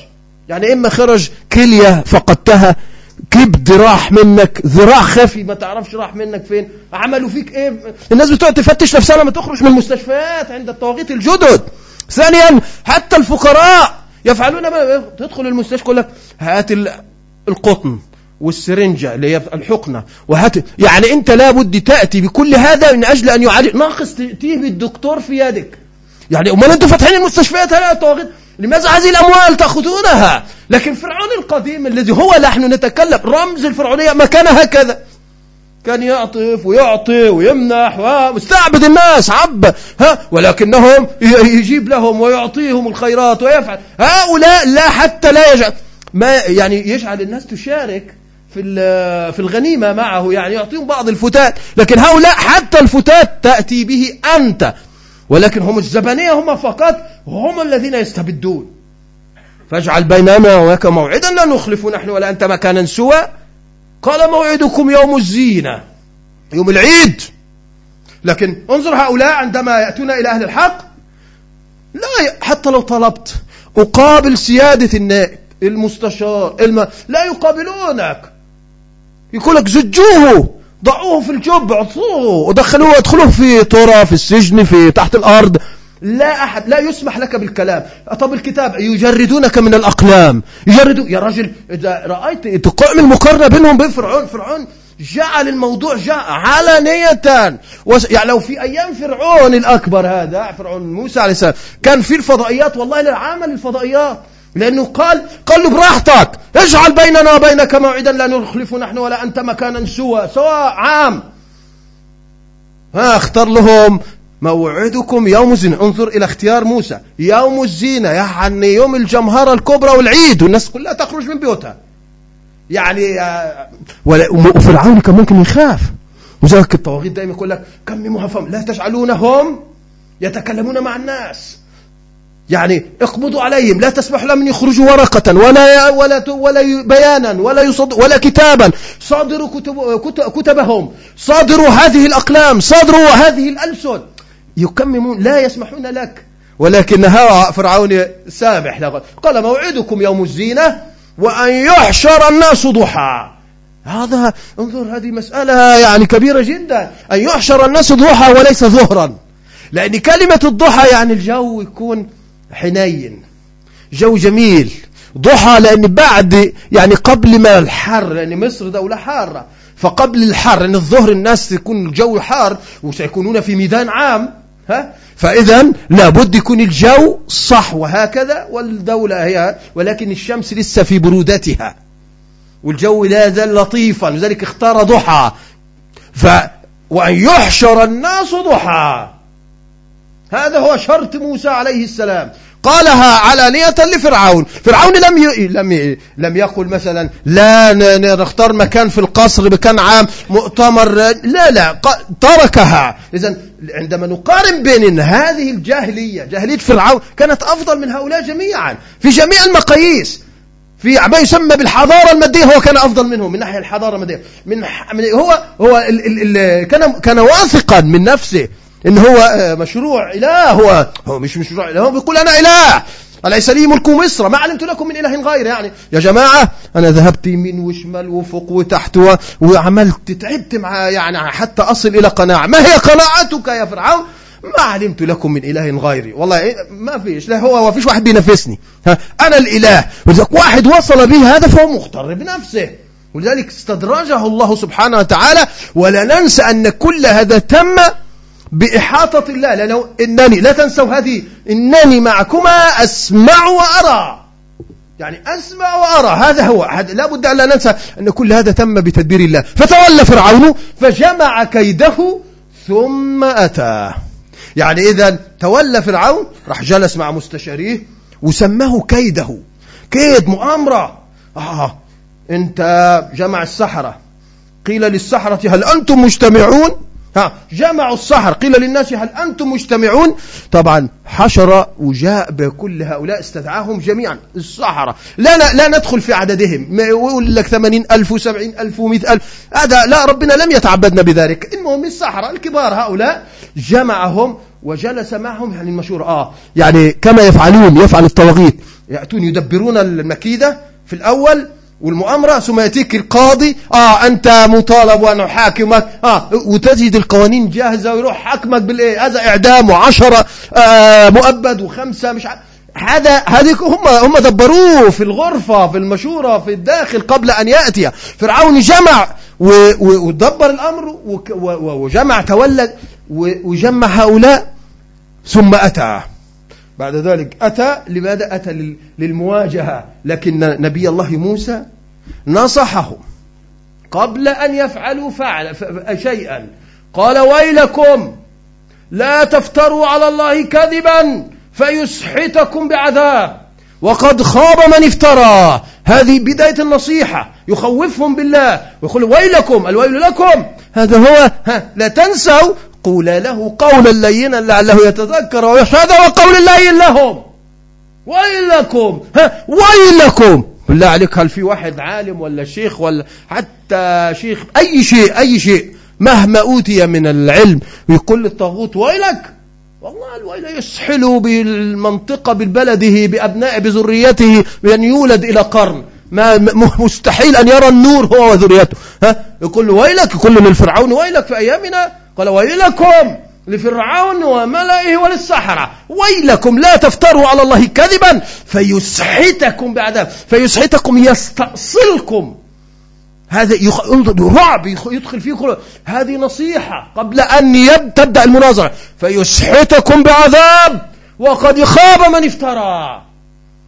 يعني إما خرج كلية فقدتها كبد راح منك ذراع خفي ما تعرفش راح منك فين. عملوا فيك إيه؟ الناس بتقعد تفتش نفسها لما تخرج من المستشفيات عند الطواغيت الجدد. ثانيا حتى الفقراء يفعلون ما تدخل المستشفى يقول لك هات القطن والسرنجة اللي هي الحقنة وهات يعني أنت لابد تأتي بكل هذا من أجل أن يعالج ناقص تيه بالدكتور في يدك. يعني أمال أنتم فاتحين المستشفيات هلا طواغيت لماذا هذه الأموال تأخذونها؟ لكن فرعون القديم الذي هو نحن نتكلم رمز الفرعونية ما كان هكذا. كان يعطف ويعطي ويمنح ومستعبد الناس عب ها ولكنهم يجيب لهم ويعطيهم الخيرات ويفعل. هؤلاء لا حتى لا يجعل ما يعني يجعل الناس تشارك في في الغنيمة معه يعني يعطيهم بعض الفتات. لكن هؤلاء حتى الفتات تأتي به أنت. ولكن هم الزبانية هم فقط هم الذين يستبدون. فاجعل بيننا وياك موعدا لا نخلف نحن ولا أنت مكانا سوى. قال موعدكم يوم الزينة يوم العيد. لكن انظر هؤلاء عندما يأتون إلى أهل الحق. لا حتى لو طلبت أقابل سيادة النائب المستشار الم... لا يقابلونك. يقول لك زجوه. ضعوه في الجب عطوه ودخلوه ادخلوه في ترى في السجن في تحت الأرض. لا أحد لا يسمح لك بالكلام. طب الكتاب يجردونك من الأقلام. يجردوا يا رجل إذا رأيت تقائم المقارنة بينهم وبين فرعون فرعون جعل الموضوع جاء علانية. يعني لو في أيام فرعون الأكبر هذا فرعون موسى عليه السلام كان في الفضائيات والله لعمل الفضائيات. لأنه قال قال له براحتك اجعل بيننا وبينك موعدا لا نخلف نحن ولا أنت مكانا سوى سواء عام. ها اختار لهم موعدكم يوم الزينة انظر إلى اختيار موسى. يوم الزينة يعني يوم الجمهرة الكبرى والعيد والناس كلها تخرج من بيوتها. يعني آه، وفرعون كان ممكن يخاف. وذلك الطواغيت دائما يقول لك كم فم لا تجعلونهم يتكلمون مع الناس. يعني اقبضوا عليهم لا تسمح لهم يخرجوا ورقة ولا ولا ولا بيانا ولا يصد ولا كتابا. صادروا كتب كتبهم. صادروا هذه الأقلام صادروا هذه الألسن. يكممون لا يسمحون لك. ولكن فرعون سامح قال موعدكم يوم الزينة وأن يحشر الناس ضحى. هذا انظر هذه مسألة يعني كبيرة جدا. أن يحشر الناس ضحى وليس ظهرا. لأن كلمة الضحى يعني الجو يكون حنين. جو جميل. ضحى لأن بعد يعني قبل ما الحر لأن مصر دولة حارة. فقبل الحر لأن الظهر الناس يكون الجو حار وسيكونون في ميدان عام ها؟ فإذا لابد يكون الجو صح وهكذا والدولة هي ولكن الشمس لسه في برودتها. والجو لا زال لطيفا لذلك اختار ضحى. ف وأن يحشر الناس ضحى. هذا هو شرط موسى عليه السلام. قالها علانية لفرعون. فرعون لم ي... لم ي... لم يقل مثلا لا نختار مكان في القصر بكان عام مؤتمر. لا لا تركها. إذا عندما نقارن بين هذه الجاهلية جاهلية فرعون كانت أفضل من هؤلاء جميعا. في جميع المقاييس. في ما يسمى بالحضارة المادية هو كان أفضل منهم من ناحية الحضارة المادية من هو هو ال ال كان كان واثقا من نفسه. إن هو آه، مشروع إله هو هو مش مشروع إله هو بيقول أنا إله. أليس لي ملك مصر؟ ما علمت لكم من إله غير يعني يا جماعة أنا ذهبت يمين وشمال وفوق وتحت وعملت تعبت مع يعني حتى أصل إلى قناعة. ما هي قناعتك يا فرعون؟ ما علمت لكم من إله غيري. والله ما فيش لا هو ما فيش واحد بينافسني. ها أنا الإله. ولذلك واحد وصل به هذا فهو مغتر بنفسه. ولذلك استدرجه الله سبحانه وتعالى. ولا ننسى أن كل هذا تم بإحاطة الله لأنه إنني لا تنسوا هذه إنني معكما أسمع وأرى. يعني أسمع وأرى هذا هو لا بد أن لا ننسى أن كل هذا تم بتدبير الله. فتولى فرعون فجمع كيده ثم أتى. يعني إذا تولى فرعون راح جلس مع مستشاريه وسماه كيده. كيد مؤامرة. آه أنت جمع السحرة. قيل للسحرة هل أنتم مجتمعون؟ ها جمعوا السحر. قيل للناس هل أنتم مجتمعون؟ طبعا حشر وجاء بكل هؤلاء استدعاهم جميعا. السحرة لا, لا, لا ندخل في عددهم. يقول لك ثمانين ألف وسبعين ألف ومئة ألف. هذا لا ربنا لم يتعبدنا بذلك. المهم السحرة الكبار هؤلاء جمعهم وجلس معهم يعني المشهور آه يعني كما يفعلون يفعل الطواغيت. يأتون يدبرون المكيدة في الأول والمؤامرة ثم يأتيك القاضي آه أنت مطالب وأنا حاكمك آه وتجد القوانين جاهزة ويروح حاكمك بالإيه؟ هذا إعدام وعشرة آه مؤبد وخمسة مش هذا هذه هم هم دبروه في الغرفة في المشورة في الداخل قبل أن يأتي. فرعون جمع ودبر الأمر وجمع تولد وجمع هؤلاء ثم أتى. بعد ذلك أتى لماذا أتى؟ للمواجهة. لكن نبي الله موسى نصحهم قبل أن يفعلوا فعل شيئا. قال ويلكم لا تفتروا على الله كذبا فيسحتكم بعذاب. وقد خاب من افترى. هذه بداية النصيحة. يخوفهم بالله. ويقول ويلكم الويل لكم. هذا هو ها لا تنسوا قول له قولا لينا لعله يتذكر ويخشى هذا هو قول اللين لهم. ويلكم ها ويلكم بالله عليك هل في واحد عالم ولا شيخ ولا حتى شيخ؟ أي شيء أي شيء. مهما أوتي من العلم يقول للطاغوت ويلك. والله الويل يسحل بالمنطقة ببلده بأبناء بذريته بأن يولد إلى قرن. ما مستحيل أن يرى النور هو وذريته. ها يقول له ويلك. يقول للفرعون ويلك في أيامنا قال ويلكم لفرعون وملئه وللسحرة. ويلكم لا تفتروا على الله كذبا فيسحتكم بعذاب. فيسحتكم يستأصلكم. هذا رعب يدخل فيه هذه نصيحة قبل أن تبدأ المناظرة. فيسحتكم بعذاب. وقد خاب من افترى.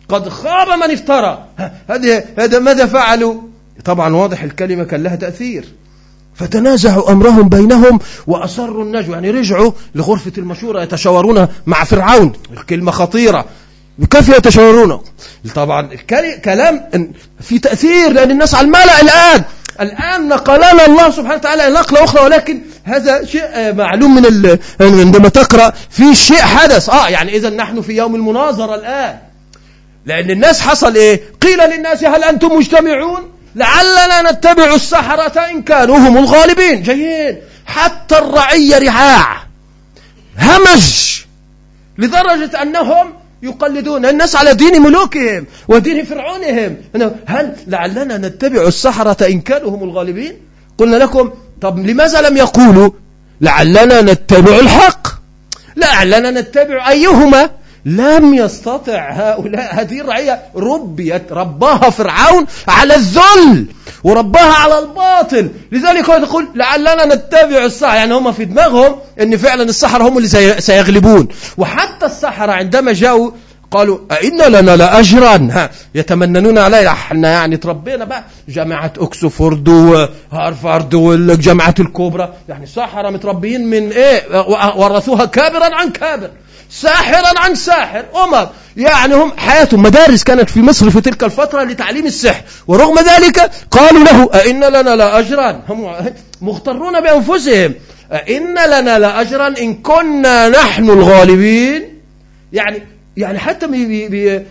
قد خاب من افترى. هذا هذا ماذا فعلوا؟ طبعا واضح الكلمة كان لها تأثير. فتنازعوا أمرهم بينهم وأصروا النجوى. يعني رجعوا لغرفة المشورة يتشاورون مع فرعون. كلمة خطيرة. كيف يتشاورون؟ طبعا كلام في تأثير لأن الناس على الملأ الآن. الآن نقلنا الله سبحانه وتعالى نقلة أخرى ولكن هذا شيء معلوم من عندما تقرأ في شيء حدث. آه يعني إذا نحن في يوم المناظرة الآن. لأن الناس حصل إيه؟ قيل للناس هل أنتم مجتمعون؟ لعلنا نتبع السحرة إن كانوا هم الغالبين. جيد. حتى الرعية رعاع. همج. لدرجة أنهم يقلدون الناس على دين ملوكهم ودين فرعونهم. هل لعلنا نتبع السحرة إن كانوا هم الغالبين؟ قلنا لكم طب لماذا لم يقولوا؟ لعلنا نتبع الحق. لعلنا نتبع أيهما؟ لم يستطع هؤلاء هذه الرعية. ربيت رباها فرعون على الذل ورباها على الباطل. لذلك هو يقول لعلنا نتبع السحر. يعني هم في دماغهم إن فعلا السحر هم اللي سيغلبون. وحتى السحرة عندما جاءوا قالوا أئن لنا لأجرا ها يتمننون علي إحنا يعني تربينا بقى. جامعة أكسفورد وهارفارد والجامعات الكبرى يعني السحرة متربيين من إيه؟ ورثوها كابرا عن كابر. ساحرا عن ساحر. أمر يعني هم حياتهم مدارس كانت في مصر في تلك الفترة لتعليم السحر. ورغم ذلك قالوا له أئن لنا لأجرا هم مغترون بأنفسهم. أئن لنا لأجرا إن كنا نحن الغالبين. يعني يعني حتى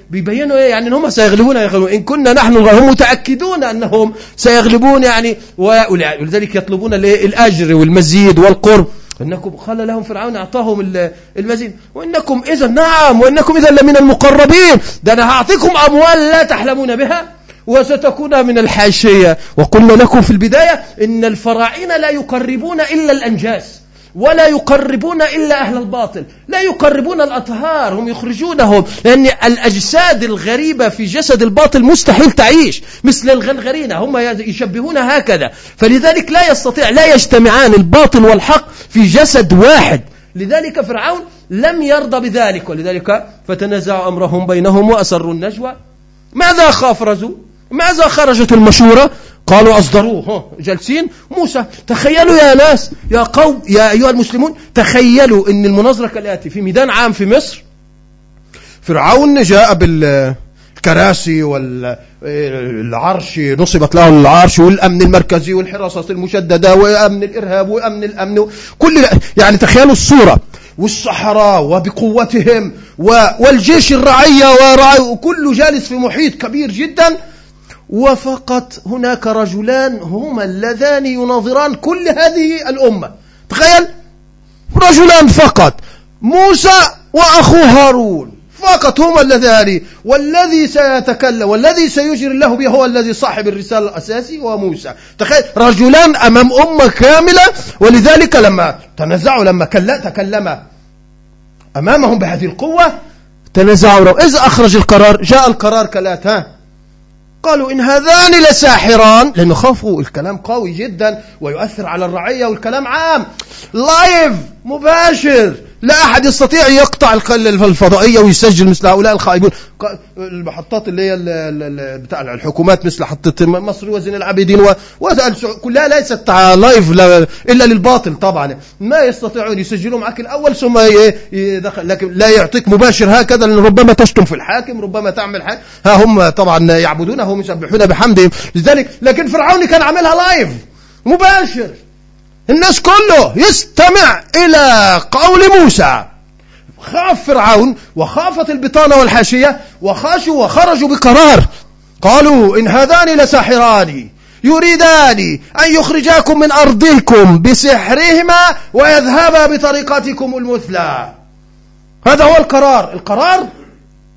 بيبينوا إيه؟ يعني إن هم سيغلبون يغلبون. إن كنا نحن هم متأكدون أنهم سيغلبون يعني ولذلك يطلبون الأجر والمزيد والقرب. إنكم قال لهم فرعون أعطاهم المزيد. وإنكم إذا نعم وإنكم إذا لمن المقربين. ده أنا هعطيكم أموال لا تحلمون بها وستكون من الحاشية. وقلنا لكم في البداية إن الفراعنة لا يقربون إلا الأنجاز. ولا يقربون إلا أهل الباطل. لا يقربون الأطهار هم يخرجونهم. لأن الأجساد الغريبة في جسد الباطل مستحيل تعيش. مثل الغنغرينة هم يشبهون هكذا. فلذلك لا يستطيع لا يجتمعان الباطل والحق في جسد واحد. لذلك فرعون لم يرضى بذلك. ولذلك فتنازع أمرهم بينهم وأسروا النجوى. ماذا خاف رزو ماذا خرجت المشورة؟ قالوا أصدروه. جالسين. موسى تخيلوا يا ناس يا قوم يا أيها المسلمون تخيلوا أن المناظرة كالآتي في ميدان عام في مصر فرعون جاء بالكراسي والعرش نصبت له العرش والأمن المركزي والحراسة المشددة وأمن الإرهاب وأمن الأمن كل يعني تخيلوا الصورة والصحراء وبقوتهم والجيش الرعية وكله جالس في محيط كبير جدا. وفقط هناك رجلان هما اللذان يناظران كل هذه الأمة. تخيل؟ رجلان فقط. موسى وأخوه هارون. فقط هما اللذان. والذي سيتكلم والذي سيجري الله به هو الذي صاحب الرسالة الأساسي هو موسى. تخيل؟ رجلان أمام أمة كاملة. ولذلك لما تنزعوا لما تكلم أمامهم بهذه القوة تنزعوا. إذا أخرج القرار جاء القرار كالآت قالوا إن هذان لساحران. لأنه خافوا الكلام قوي جدا ويؤثر على الرعية والكلام عام. لايف مباشر. لا أحد يستطيع يقطع الفضائية ويسجل مثل هؤلاء الخائبون. المحطات اللي هي بتاع الحكومات مثل محطة مصر وزن العابدين كلها ليست live إلا للباطل طبعا. ما يستطيعون يسجلوا معك الأول ثم يدخل لكن لا يعطيك مباشر هكذا لأن ربما تشتم في الحاكم ربما تعمل حاجة ها هم طبعا يعبدونه ويسبحون بحمدهم. لذلك لكن فرعون كان عاملها live مباشر. الناس كله يستمع إلى قول موسى. خاف فرعون وخافت البطانة والحاشية وخاشوا وخرجوا بقرار. قالوا إن هذان لساحران يريدان أن يخرجاكم من أرضكم بسحرهما ويذهبا بطريقتكم المثلى. هذا هو القرار. القرار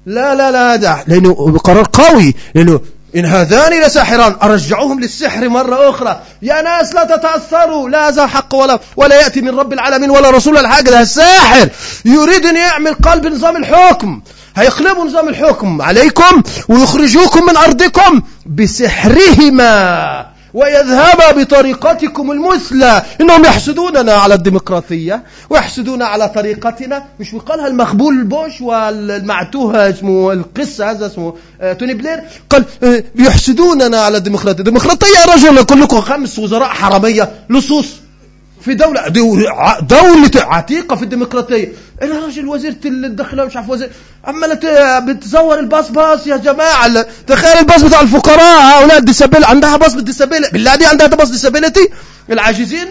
لا لا لا هذا لأنه قرار قوي لأنه إن هذان لساحران أرجعوهم للسحر مرة أخرى. يا ناس لا تتأثروا لا هذا حق ولا ولا يأتي من رب العالمين ولا رسول الحاجة ده الساحر يريد أن يعمل قلب نظام الحكم. هيقلبوا نظام الحكم عليكم ويخرجوكم من أرضكم بسحرهما. ويذهب بطريقتكم المثلى. إنهم يحسدوننا على الديمقراطية ويحسدون على طريقتنا. مش بيقالها المخبول بوش والمعتوه اسمه القصة هذا اسمه آه، توني بلير؟ قال آه، يحسدوننا على الديمقراطية. الديمقراطية يا رجل كلكم خمس وزراء حرامية لصوص. في دولة دولة عتيقة في الديمقراطية. الراجل وزيرة الداخلية مش عارف وزير. عمالة بتزور الباص باص يا جماعة تخيل الباص بتاع الفقراء هؤلاء الديسابيل عندها باص بالديسابيل بالله دي عندها باص ديسابيلتي العاجزين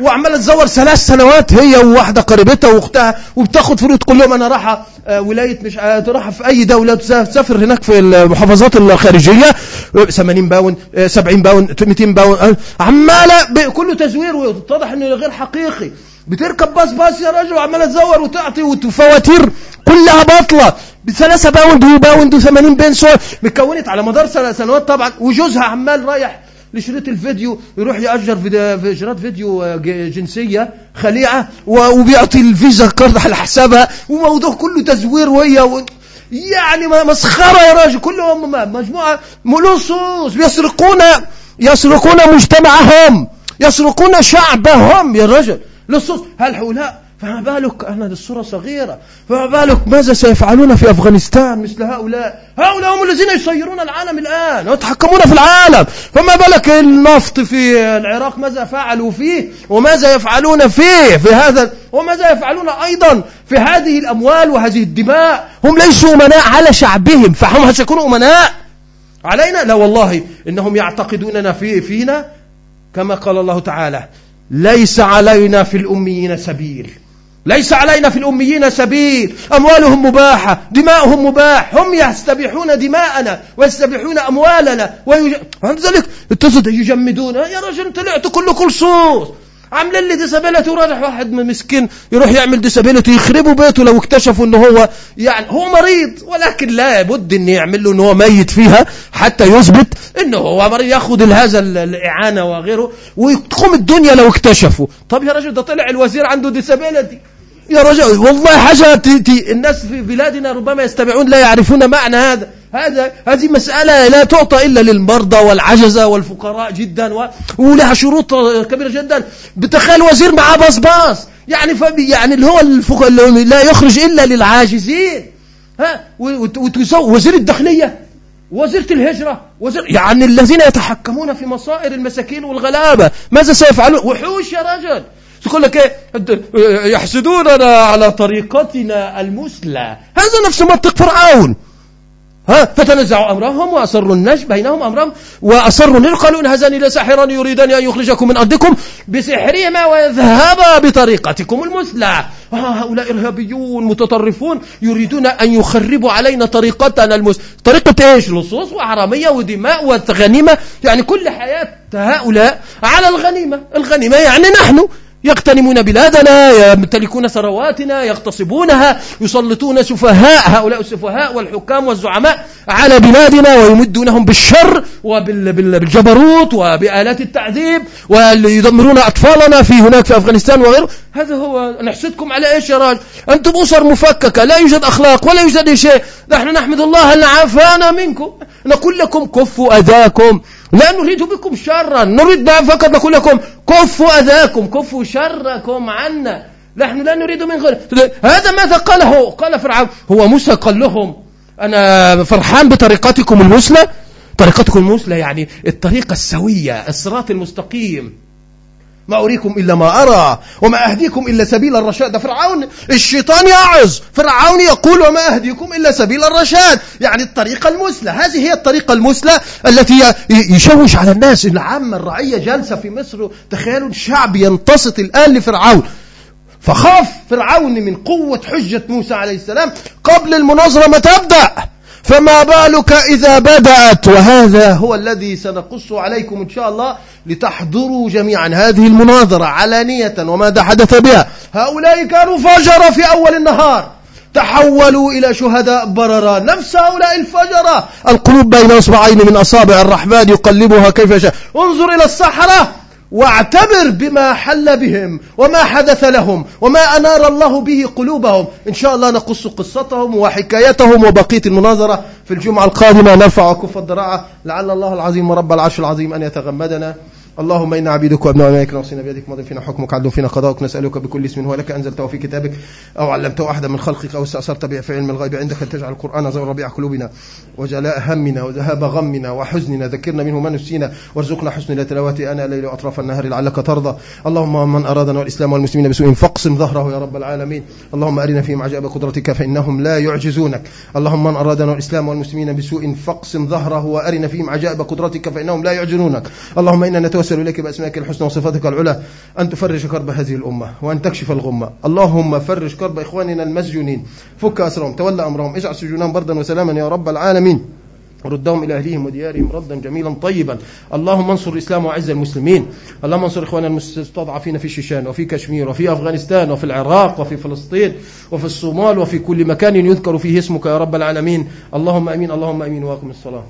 وعمالة تزور ثلاث سنوات هي وواحدة قريبتها وأختها وبتاخد فلوس. كل يوم أنا رايحة آه، ولاية مش آه، رايحة في أي دولة تسافر هناك في المحافظات الخارجية. 80 باون 70 باون 200 باون عمالة كله تزوير. واتضح إنه غير حقيقي. بتركب باص باص يا رجل وعمالة تزور وتعطي وفواتير كلها باطلة. بثلاثة باوند وباوند وثمانين بنسو مكونت على مدار سنوات طبعا وجوزها عمال رايح لشريط الفيديو يروح يأجر في شريط فيديو آه، جنسية خليعة وبيعطي الفيزا كارد على حسابها وموضوع كله تزوير وهي و... يعني مسخرة يا راجل. كلهم مجموعة ملصوص بيسرقون يسرقون مجتمعهم. يسرقون شعبهم يا رجل لصوص. هل هؤلاء فما بالك أن هذه الصورة صغيرة؟ فما بالك ماذا سيفعلون في أفغانستان مثل هؤلاء؟ هؤلاء هم الذين يسيرون العالم الآن ويتحكمون في العالم. فما بالك النفط في العراق ماذا فعلوا فيه؟ وماذا يفعلون فيه؟ في هذا وماذا يفعلون أيضا في هذه الأموال وهذه الدماء؟ هم ليسوا أمناء على شعبهم فهم سيكونوا أمناء؟ علينا؟ لا والله إنهم يعتقدوننا في فينا كما قال الله تعالى ليس علينا في الأميين سبيل. ليس علينا في الأميين سبيل. أموالهم مباحة دماؤهم مباح. هم يستبيحون دماءنا ويستبيحون أموالنا ويج... ذلك يجمدون. يا رجل طلعت كل كل لصوص عاملين لي disability وراجع واحد مسكين يروح يعمل disability يخربوا بيته لو اكتشفوا ان هو يعني هو مريض. ولكن لا بد إن يعمل له إن هو ميت فيها حتى يثبت إنه هو مريض. ياخذ هذا الإعانة وغيره وتقوم الدنيا لو اكتشفوا. طب يا رجل ده طلع الوزير عنده ديسابيلتي يا رجل والله حاجة الناس في بلادنا ربما يستمعون لا يعرفون معنى هذا. هذا هذه مسألة لا تعطى إلا للمرضى والعجزة والفقراء جدا. ولها شروط كبيرة جدا. بتخيل وزير معاه بصباص يعني فبي يعني اللي هو الفق... اللي لا يخرج إلا للعاجزين. ها؟ وزير الداخلية وزيرة الهجرة وزير يعني الذين يتحكمون في مصائر المساكين والغلابة. ماذا سيفعلون؟ وحوش يا رجل. يقول لك إيه؟ يحسدوننا على طريقتنا المثلى. هذا نفس منطق فرعون. ها؟ فتنزعوا أمرهم وأصروا النجم بينهم أمرهم وأصروا النجم. قالوا إن هذان لساحران يريدان أن يخرجكم من أرضكم بسحرهما ويذهبا بطريقتكم المثلى. هؤلاء إرهابيون متطرفون يريدون أن يخربوا علينا طريقتنا المثلى. طريقة إيش؟ لصوص وحرامية ودماء وغنيمة. يعني كل حياة هؤلاء على الغنيمة. الغنيمة يعني نحن. يغتنمون بلادنا يمتلكون ثرواتنا يغتصبونها يسلطون سفهاء هؤلاء السفهاء والحكام والزعماء على بلادنا ويمدونهم بالشر وبالجبروت وبآلات التعذيب ويدمرون أطفالنا في هناك في أفغانستان وغيره. هذا هو نحسدكم على إيش يا راجل؟ أنتم أسر مفككة لا يوجد أخلاق ولا يوجد شيء. نحن نحمد الله أن عافانا منكم. نقول لكم كفوا أذاكم. لا نريد بكم شرا. نريد فقط نقول لكم كفوا أذاكم كفوا شركم عنا. نحن لا نريد من غير. هذا ماذا قاله؟ قال فرعون هو موسى قال لهم أنا فرحان بطريقتكم المثلى طريقتكم المثلى يعني الطريقة السوية الصراط المستقيم. ما أريكم إلا ما أرى وما أهديكم إلا سبيل الرشاد. فرعون الشيطان يعظ. فرعون يقول وما أهديكم إلا سبيل الرشاد. يعني الطريقة المثلى. هذه هي الطريقة المثلى التي يشوش على الناس. العامة الرعية جالسة في مصر تخيلوا الشعب ينتصت الآن لفرعون. فخاف فرعون من قوة حجة موسى عليه السلام قبل المناظرة ما تبدأ. فما بالك إذا بدأت؟ وهذا هو الذي سنقص عليكم إن شاء الله لتحضروا جميعا هذه المناظرة علانية وماذا حدث بها. هؤلاء كانوا فجر في أول النهار. تحولوا إلى شهداء بررا نفس هؤلاء الفجرة. القلوب بين أصبعين من أصابع الرحمن يقلبها كيف يشاء. انظر إلى الصحراء. واعتبر بما حل بهم وما حدث لهم وما أنار الله به قلوبهم. إن شاء الله نقص قصتهم وحكايتهم وبقية المناظرة في الجمعة القادمة. نرفع كف الضراعة لعل الله العظيم ورب العرش العظيم أن يتغمدنا. اللهم إنا عبيدك وأبناء أمائك ناصينا بيدك ماضي فينا حكمك عدل فينا قضاءك نسألك بكل اسم هو لك أنزلته في كتابك أو علمته أحدا من خلقك أو استأثرت به في علم الغيب عندك أن تجعل القرآن زور ربيع قلوبنا وجلاء همنا وذهاب غمنا وحزننا ذكرنا منه ما نسينا وارزقنا حسن تلاوته أنا الليل وأطراف النهار لعلك ترضى. اللهم من أرادنا والإسلام والمسلمين بسوء فاقسم ظهره يا رب العالمين. اللهم أرنا فيهم عجائب قدرتك فإنهم لا يعجزونك. اللهم من أرادنا والإسلام والمسلمين بسوء فاقسم ظهره وأرنا فيهم عجائب قدرتك فإنهم لا يعجزونك. اللهم إنا نتوسل إليك بأسمائك الحسنى وصفاتك العلى أن تفرج كرب هذه الأمة وأن تكشف الغمة. اللهم فرج كرب إخواننا المسجونين. فك أسرهم تولى أمرهم اجعل سجونهم بردا وسلاما يا رب العالمين. ردهم إلى أهليهم وديارهم ردا جميلا طيبا. اللهم انصر الإسلام وعز المسلمين. اللهم انصر إخواننا المستضعفين في شيشان وفي كشمير وفي أفغانستان وفي العراق وفي فلسطين وفي الصومال وفي كل مكان يذكر فيه اسمك يا رب العالمين. اللهم أمين اللهم أمين وأقم الصلاة.